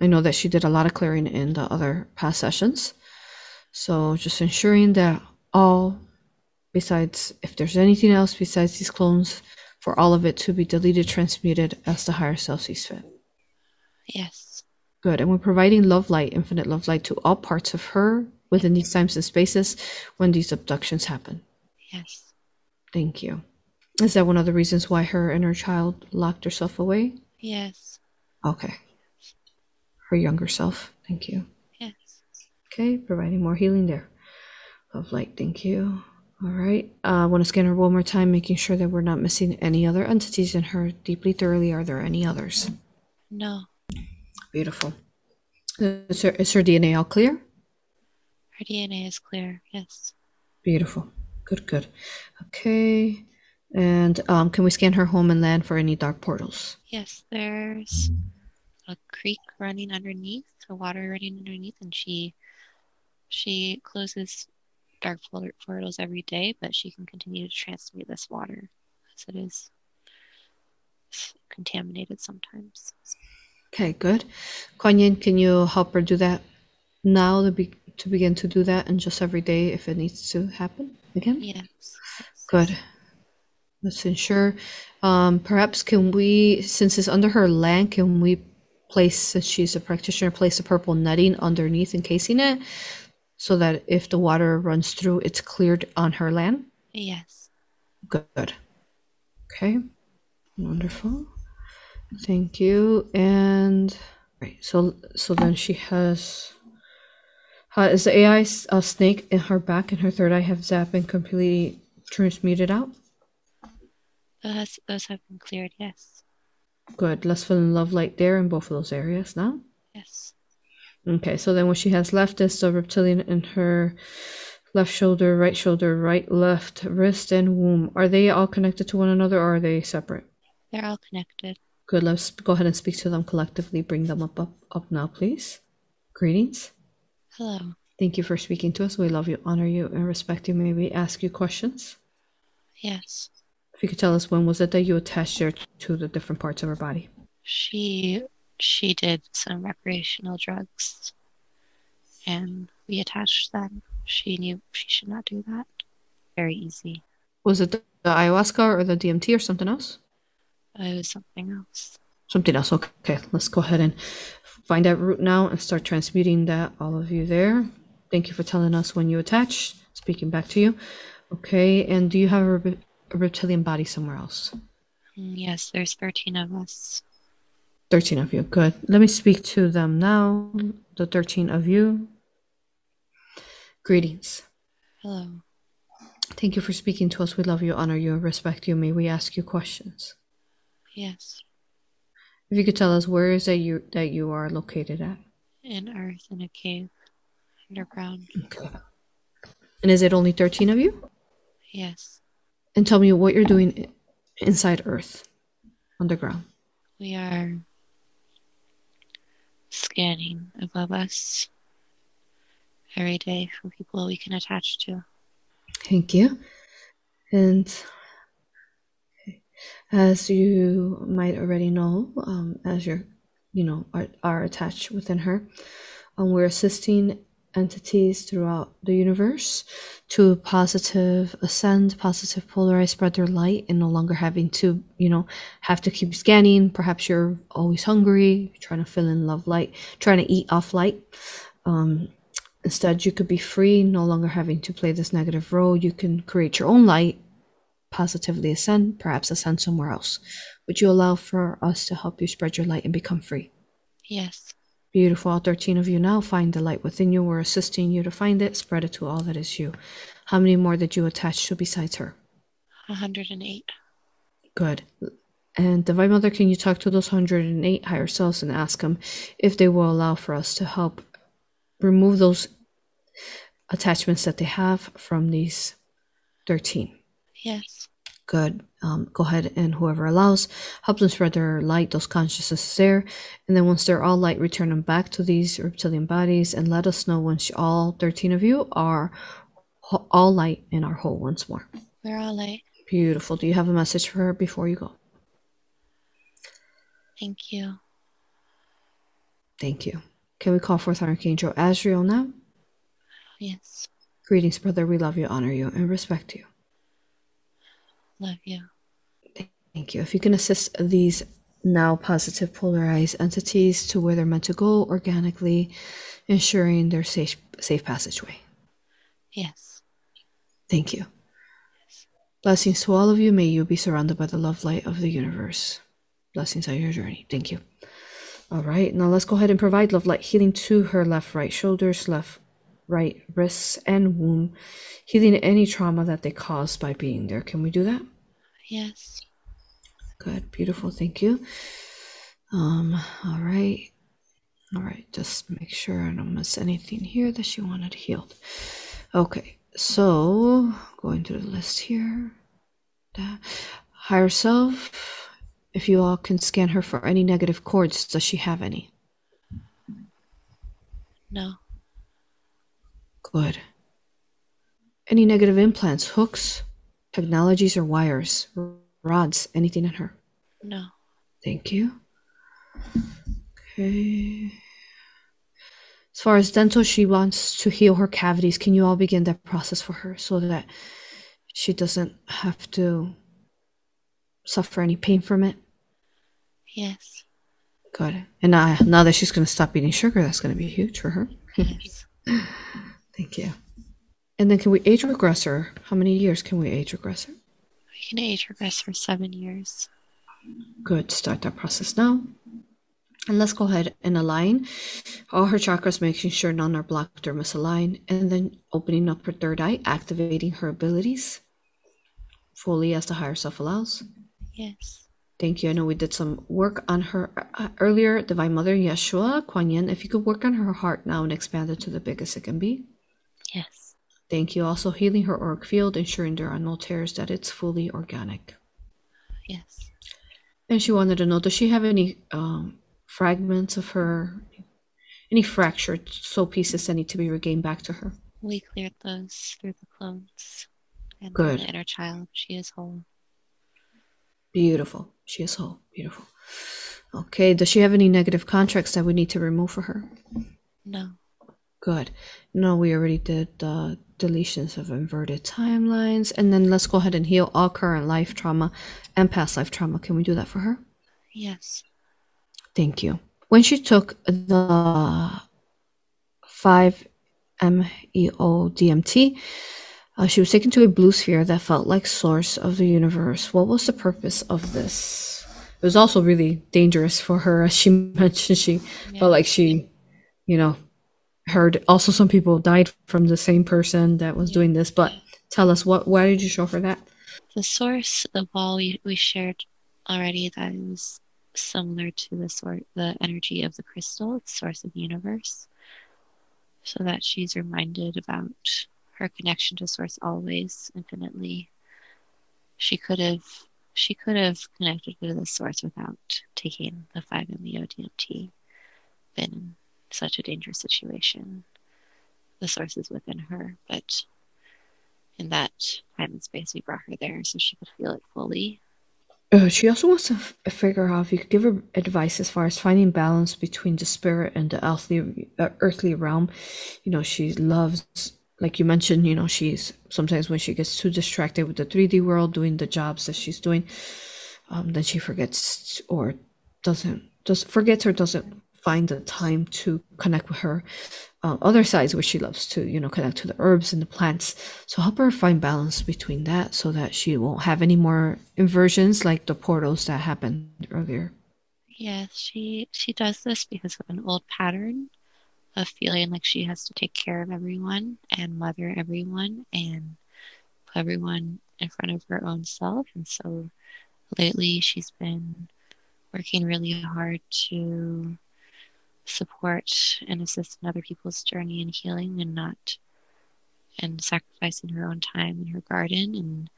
I know that she did a lot of clearing in the other past sessions. So just ensuring that all besides if there's anything else besides these clones for all of it to be deleted transmuted as the higher self sees fit. Yes. Good. And we're providing love light, infinite love light to all parts of her within these times and spaces when these abductions happen. Yes. Thank you. Is that one of the reasons why her inner child locked herself away? Yes. Okay. Her younger self. Thank you. Yes. Okay, providing more healing there. Love light, thank you. All right. I uh, want to scan her one more time, making sure that we're not missing any other entities in her deeply, thoroughly. Are there any others? No. Beautiful. Is her, is her DNA all clear? Her DNA is clear. Yes. Beautiful. Good, good. Okay. And um, can we scan her home and land for any dark portals? Yes. There's a creek running underneath, the water running underneath, and she she closes dark portals every day, but she can continue to transmute this water as it is contaminated sometimes. Okay, good. Kuan Yin, can you help her do that now to be to begin to do that and just every day if it needs to happen again? Yes. Good. Let's ensure. Um, perhaps can we, since it's under her land, can we place, since she's a practitioner, place a purple netting underneath encasing it so that if the water runs through, it's cleared on her land? Yes. Good. Okay. Wonderful. Thank you. And right, so so then she has. Uh, is the AI a snake in her back and her third eye have zapped and completely transmuted out? Those, those have been cleared, yes. Good. Let's fill in love light there in both of those areas now. Yes. Okay, so then what she has left is the reptilian in her left shoulder, right shoulder, right, left, wrist, and womb. Are they all connected to one another or are they separate? They're all connected. Good. Let's go ahead and speak to them collectively. Bring them up, up, up now, please. Greetings. Hello. Thank you for speaking to us. We love you, honor you, and respect you. May we ask you questions? Yes. If you could tell us when was it that you attached her to the different parts of her body? She she did some recreational drugs and we attached them. She knew she should not do that. Very easy. Was it the, the ayahuasca or the DMT or something else? It was something else. Something else. Okay, let's go ahead and find that root now and start transmuting that. All of you there. Thank you for telling us when you attach. Speaking back to you. Okay, and do you have a, re- a reptilian body somewhere else? Mm, Yes, there's 13 of us. 13 of you. Good. Let me speak to them now. The 13 of you. Greetings. Hello. Thank you for speaking to us. We love you, honor you, respect you. May we ask you questions? Yes. If you could tell us where is that you that you are located at? In Earth, in a cave, underground. Okay. And is it only 13 of you? Yes. And tell me what you're doing inside Earth, underground. We are scanning above us every day for people we can attach to. Thank you. And as you might already know, um, as you're you know, are, are attached within her. And we're assisting entities throughout the universe to positive ascend, positive polarize, spread their light, and no longer having to, you know, have to keep scanning. Perhaps you're always hungry, trying to fill in love light, trying to eat off light. Um, instead, you could be free, no longer having to play this negative role. You can create your own light, positively ascend, perhaps ascend somewhere else. Would you allow for us to help you spread your light and become free? Yes. Beautiful. All 13 of you now find the light within you. We're assisting you to find it, spread it to all that is you. How many more did you attach to besides her? 108. Good. And Divine Mother, can you talk to those 108 higher selves and ask them if they will allow for us to help remove those attachments that they have from these 13? Yes. Good. Um, go ahead and whoever allows, help them spread their light, those consciousnesses there. And then once they're all light, return them back to these reptilian bodies and let us know once all 13 of you are all light and are whole once more. We're all light. Beautiful. Do you have a message for her before you go? Thank you. Thank you. Can we call forth Archangel Azrael now? Yes. Greetings, brother. We love you, honor you, and respect you. Love you. Thank you. If you can assist these now positive polarized entities to where they're meant to go organically, ensuring their safe safe passageway. Yes. Thank you. Yes. Blessings to all of you. May you be surrounded by the love light of the universe. Blessings on your journey. Thank you. All right, now let's go ahead and provide love light healing to her left, right shoulders, left, right wrists, and womb, healing any trauma that they caused by being there. Can we do that? Yes. Good, beautiful. Thank you. Um, all right. All right, just make sure I don't miss anything here that she wanted healed. Okay, so going to the list here. Higher self, if you all can scan her for any negative cords, does she have any? No. Good. Any negative implants, hooks, technologies, or wires, rods, anything in her? No. Thank you. Okay. As far as dental, she wants to heal her cavities. Can you all begin that process for her so that she doesn't have to suffer any pain from it? Yes. Good. And now, now that she's going to stop eating sugar, that's going to be huge for her. Yes. Thank you. And then can we age regress her? How many years can we age regress her? We can age regress for seven years. Good. Start that process now. And let's go ahead and align all her chakras, making sure none are blocked or misaligned, and then opening up her third eye, activating her abilities fully as the higher self allows. Yes. Thank you. I know we did some work on her uh, earlier. Divine Mother Yeshua, Kuan Yin, if you could work on her heart now and expand it to the biggest it can be. Yes. Thank you. Also healing her auric field, ensuring there are no tears, that it's fully organic. Yes. And she wanted to know, does she have any um, fragments of her, any fractured soul pieces that need to be regained back to her? We cleared those through the clones and Good. the inner child. She is whole. Beautiful. She is whole. Beautiful. Okay. Does she have any negative contracts that we need to remove for her? No. Good. No, we already did the deletions of inverted timelines. And then let's go ahead and heal all current life trauma and past life trauma. Can we do that for her? Yes. Thank you. When she took the 5 MEO DMT, uh, she was taken to a blue sphere that felt like source of the universe. What was the purpose of this? It was also really dangerous for her, as she mentioned. She yeah. felt like she, you know, heard. Also, some people died from the same person that was doing this. But tell us, what? Why did you show her that? The source, the wall we, we shared already, that is similar to the sort, the energy of the crystal, the source of the universe, so that she's reminded about her connection to source always infinitely she could have she could have connected to the source without taking the 5-MeO DMT been such a dangerous situation the source is within her but in that time and space we brought her there so she could feel it fully Uh, she also wants to f- figure out if you could give her advice as far as finding balance between the spirit and the earthly, uh, earthly realm. You know, she loves, like you mentioned, you know, she's sometimes when she gets too distracted with the 3D world doing the jobs that she's doing, um, then she forgets or doesn't, does forgets or doesn't find the time to connect with her uh, other sides where she loves to you know connect to the herbs and the plants. So help her find balance between that so that she won't have any more inversions like the portals that happened earlier. Yes she she does this because of an old pattern of feeling like she has to take care of everyone and mother everyone and put everyone in front of her own self. And so lately she's been working really hard to support and assist in other people's journey and healing and not and sacrificing her own time in her garden. And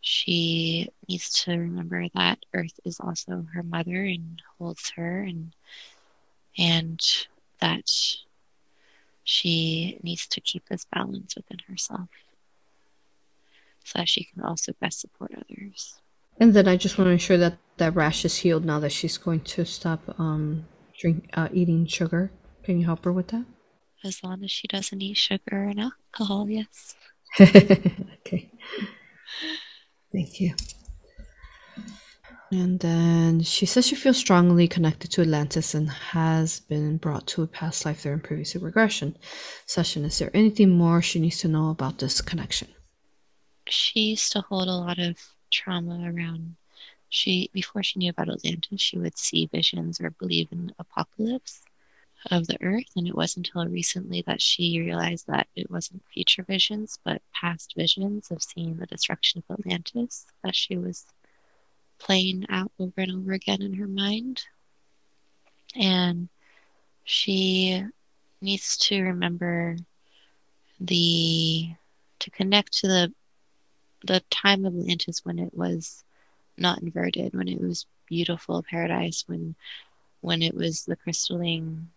she needs to remember that earth is also her mother and holds her and and that she needs to keep this balance within herself so that she can also best support others. And then i just want to ensure that that rash is healed now that she's going to stop um drink uh, eating sugar. Can you help her with that? As long as she doesn't eat sugar and alcohol, yes. okay. Thank you. And then she says she feels strongly connected to Atlantis and has been brought to a past life there in previous regression session. Is there anything more she needs to know about this connection? She used to hold a lot of trauma around she before she knew about Atlantis, she would see visions or believe in apocalypse of the earth, and it wasn't until recently that she realized that it wasn't future visions, but past visions of seeing the destruction of Atlantis that she was playing out over and over again in her mind. And she needs to remember the to connect to the the time of Atlantis when it was not inverted, when it was beautiful paradise, when when it was the crystalline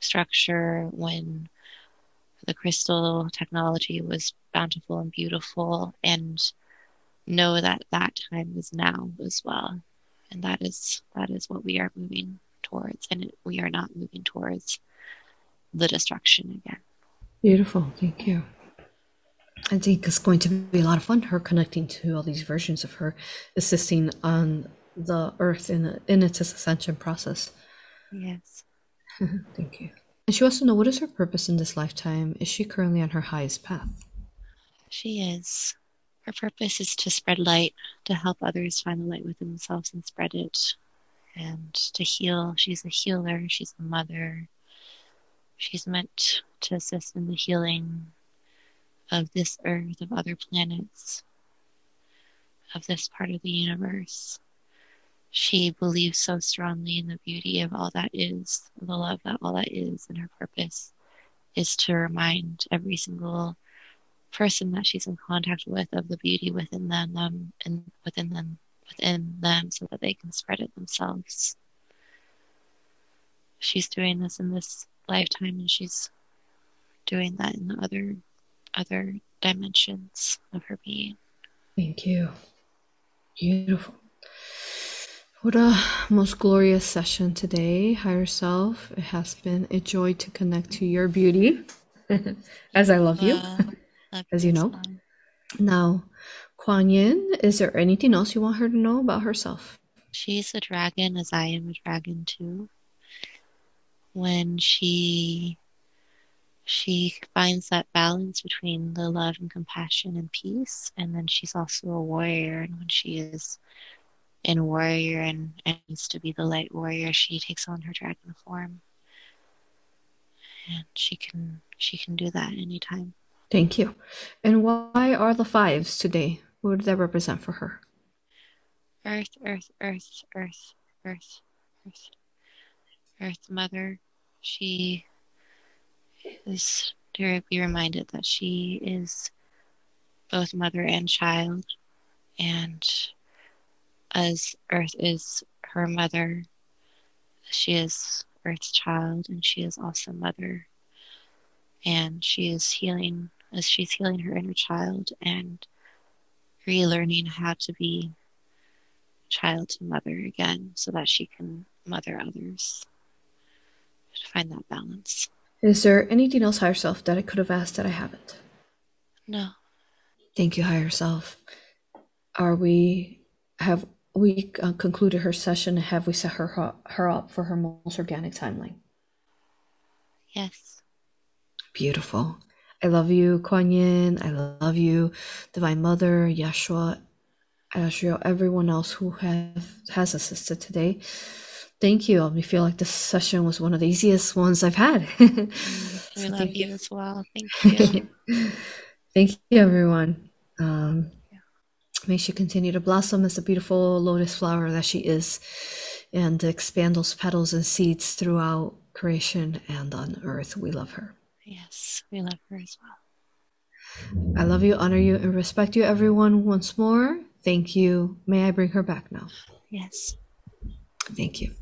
structure, when the crystal technology was bountiful and beautiful, and know that that time is now as well, and that is that is what we are moving towards, and we are not moving towards the destruction again. Beautiful, thank you. I think it's going to be a lot of fun. Her connecting to all these versions of her, assisting on the Earth in in its ascension process. Yes. Thank you. And she wants to know what is her purpose in this lifetime? Is she currently on her highest path? She is. Her purpose is to spread light, to help others find the light within themselves and spread it, and to heal. She's a healer. She's a mother. She's meant to assist in the healing of this earth, of other planets, of this part of the universe. She believes so strongly in the beauty of all that is, the love that all that is, and her purpose is to remind every single person that she's in contact with of the beauty within them, them and within them within them so that they can spread it themselves. She's doing this in this lifetime and she's doing that in the other other dimensions of her being. Thank you. Beautiful. What a most glorious session today, higher self. It has been a joy to connect to your beauty, as I love you, uh, as you know. Now, Kuan Yin, is there anything else you want her to know about herself? She's a dragon, as I am a dragon too. When she she finds that balance between the love and compassion and peace. And then she's also a warrior. And when she is in warrior and, and needs to be the light warrior, she takes on her dragon form. And she can she can do that anytime. Thank you. And why are the fives today? What does that represent for her? Earth, earth, earth, earth, earth, earth. Earth Mother. She is to be reminded that she is both mother and child, and as Earth is her mother, she is Earth's child, and she is also mother. And she is healing as she's healing her inner child and relearning how to be child to mother again so that she can mother others. To find that balance. Is there anything else, higher self, that I could have asked that I haven't? No. Thank you, higher self. Are we have we uh, concluded her session? Have we set her her up for her most organic timeline? Yes. Beautiful. I love you, Kuan Yin. I love you, Divine Mother, Yeshua, Asriel, everyone else who have has assisted today. Thank you. I feel like this session was one of the easiest ones I've had. Mm, we love you, you as well. Thank you. thank you, everyone. Um, May she continue to blossom as the beautiful lotus flower that she is and expand those petals and seeds throughout creation and on earth. We love her. Yes, we love her as well. I love you, honor you, and respect you, everyone, once more. Thank you. May I bring her back now? Yes. Thank you.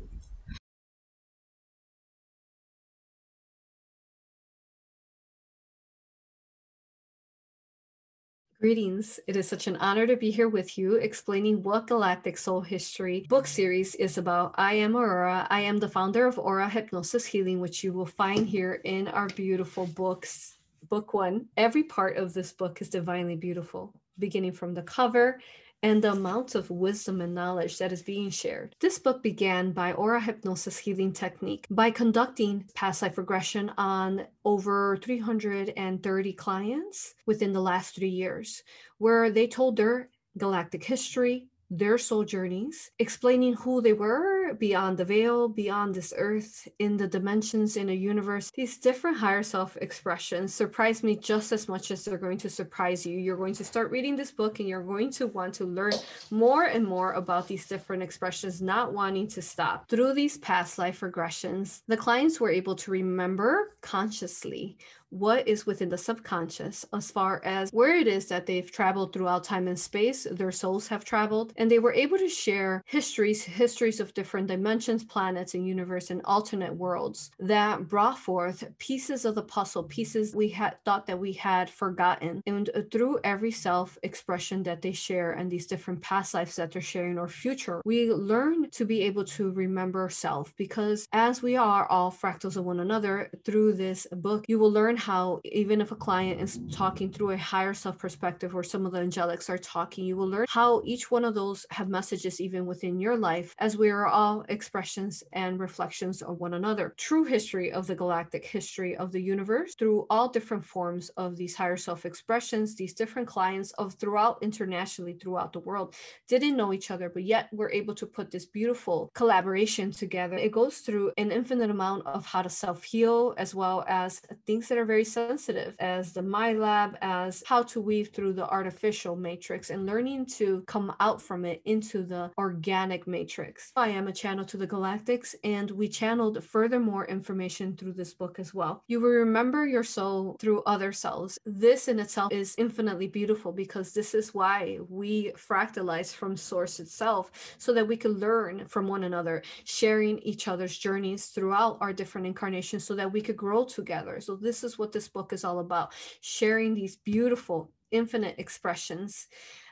Greetings. It is such an honor to be here with you explaining what Galactic Soul History book series is about. I am Aurora. I am the founder of Aura Hypnosis Healing, which you will find here in our beautiful books. Book one. Every part of this book is divinely beautiful, beginning from the cover and the amount of wisdom and knowledge that is being shared. This book began by Aura Hypnosis Healing Technique by conducting past life regression on over 330 clients within the last three years, where they told their galactic history, their soul journeys, explaining who they were beyond the veil, beyond this earth, in the dimensions, in a universe. These different higher self expressions surprise me just as much as they're going to surprise you. You're going to start reading this book and you're going to want to learn more and more about these different expressions, not wanting to stop. Through these past life regressions, the clients were able to remember consciously what is within the subconscious as far as where it is that they've traveled throughout time and space, their souls have traveled, and they were able to share histories, histories of different dimensions, planets, and universe and alternate worlds that brought forth pieces of the puzzle, pieces we had thought that we had forgotten. And through every self expression that they share and these different past lives that they're sharing or future, we learn to be able to remember self because as we are all fractals of one another through this book, you will learn how even if a client is talking through a higher self perspective or some of the angelics are talking, you will learn how each one of those have messages even within your life as we are all expressions and reflections of one another. True history of the galactic history of the universe through all different forms of these higher self expressions, these different clients of throughout internationally throughout the world didn't know each other, but yet we're able to put this beautiful collaboration together. It goes through an infinite amount of how to self heal as well as things that are very very sensitive as the MILAB, as how to weave through the artificial matrix and learning to come out from it into the organic matrix. I am a channel to the galactics, and we channeled furthermore information through this book as well. You will remember your soul through other cells. This in itself is infinitely beautiful because this is why we fractalize from source itself so that we can learn from one another, sharing each other's journeys throughout our different incarnations so that we could grow together. So this is what this book is all about sharing these beautiful, infinite expressions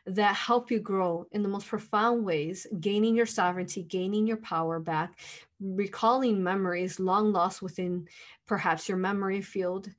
that help you grow in the most profound ways, gaining your sovereignty, gaining your power back, recalling memories long lost within perhaps your memory field,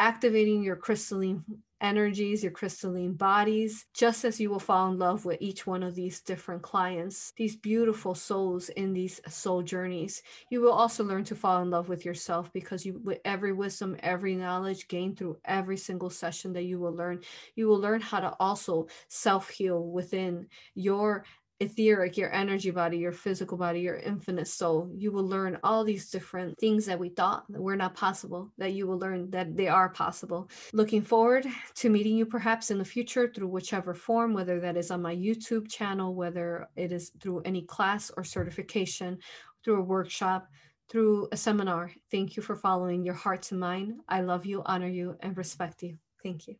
activating your crystalline energies, your crystalline bodies, just as you will fall in love with each one of these different clients, these beautiful souls in these soul journeys. You will also learn to fall in love with yourself because you, with every wisdom, every knowledge gained through every single session that you will learn, you will learn how to also self heal within your etheric, your energy body, your physical body, your infinite soul. You will learn all these different things that we thought were not possible, that you will learn that they are possible. Looking forward to meeting you perhaps in the future through whichever form, whether that is on my YouTube channel, whether it is through any class or certification, through a workshop, through a seminar. Thank you for following your heart to mine. I love you, honor you, and respect you. Thank you.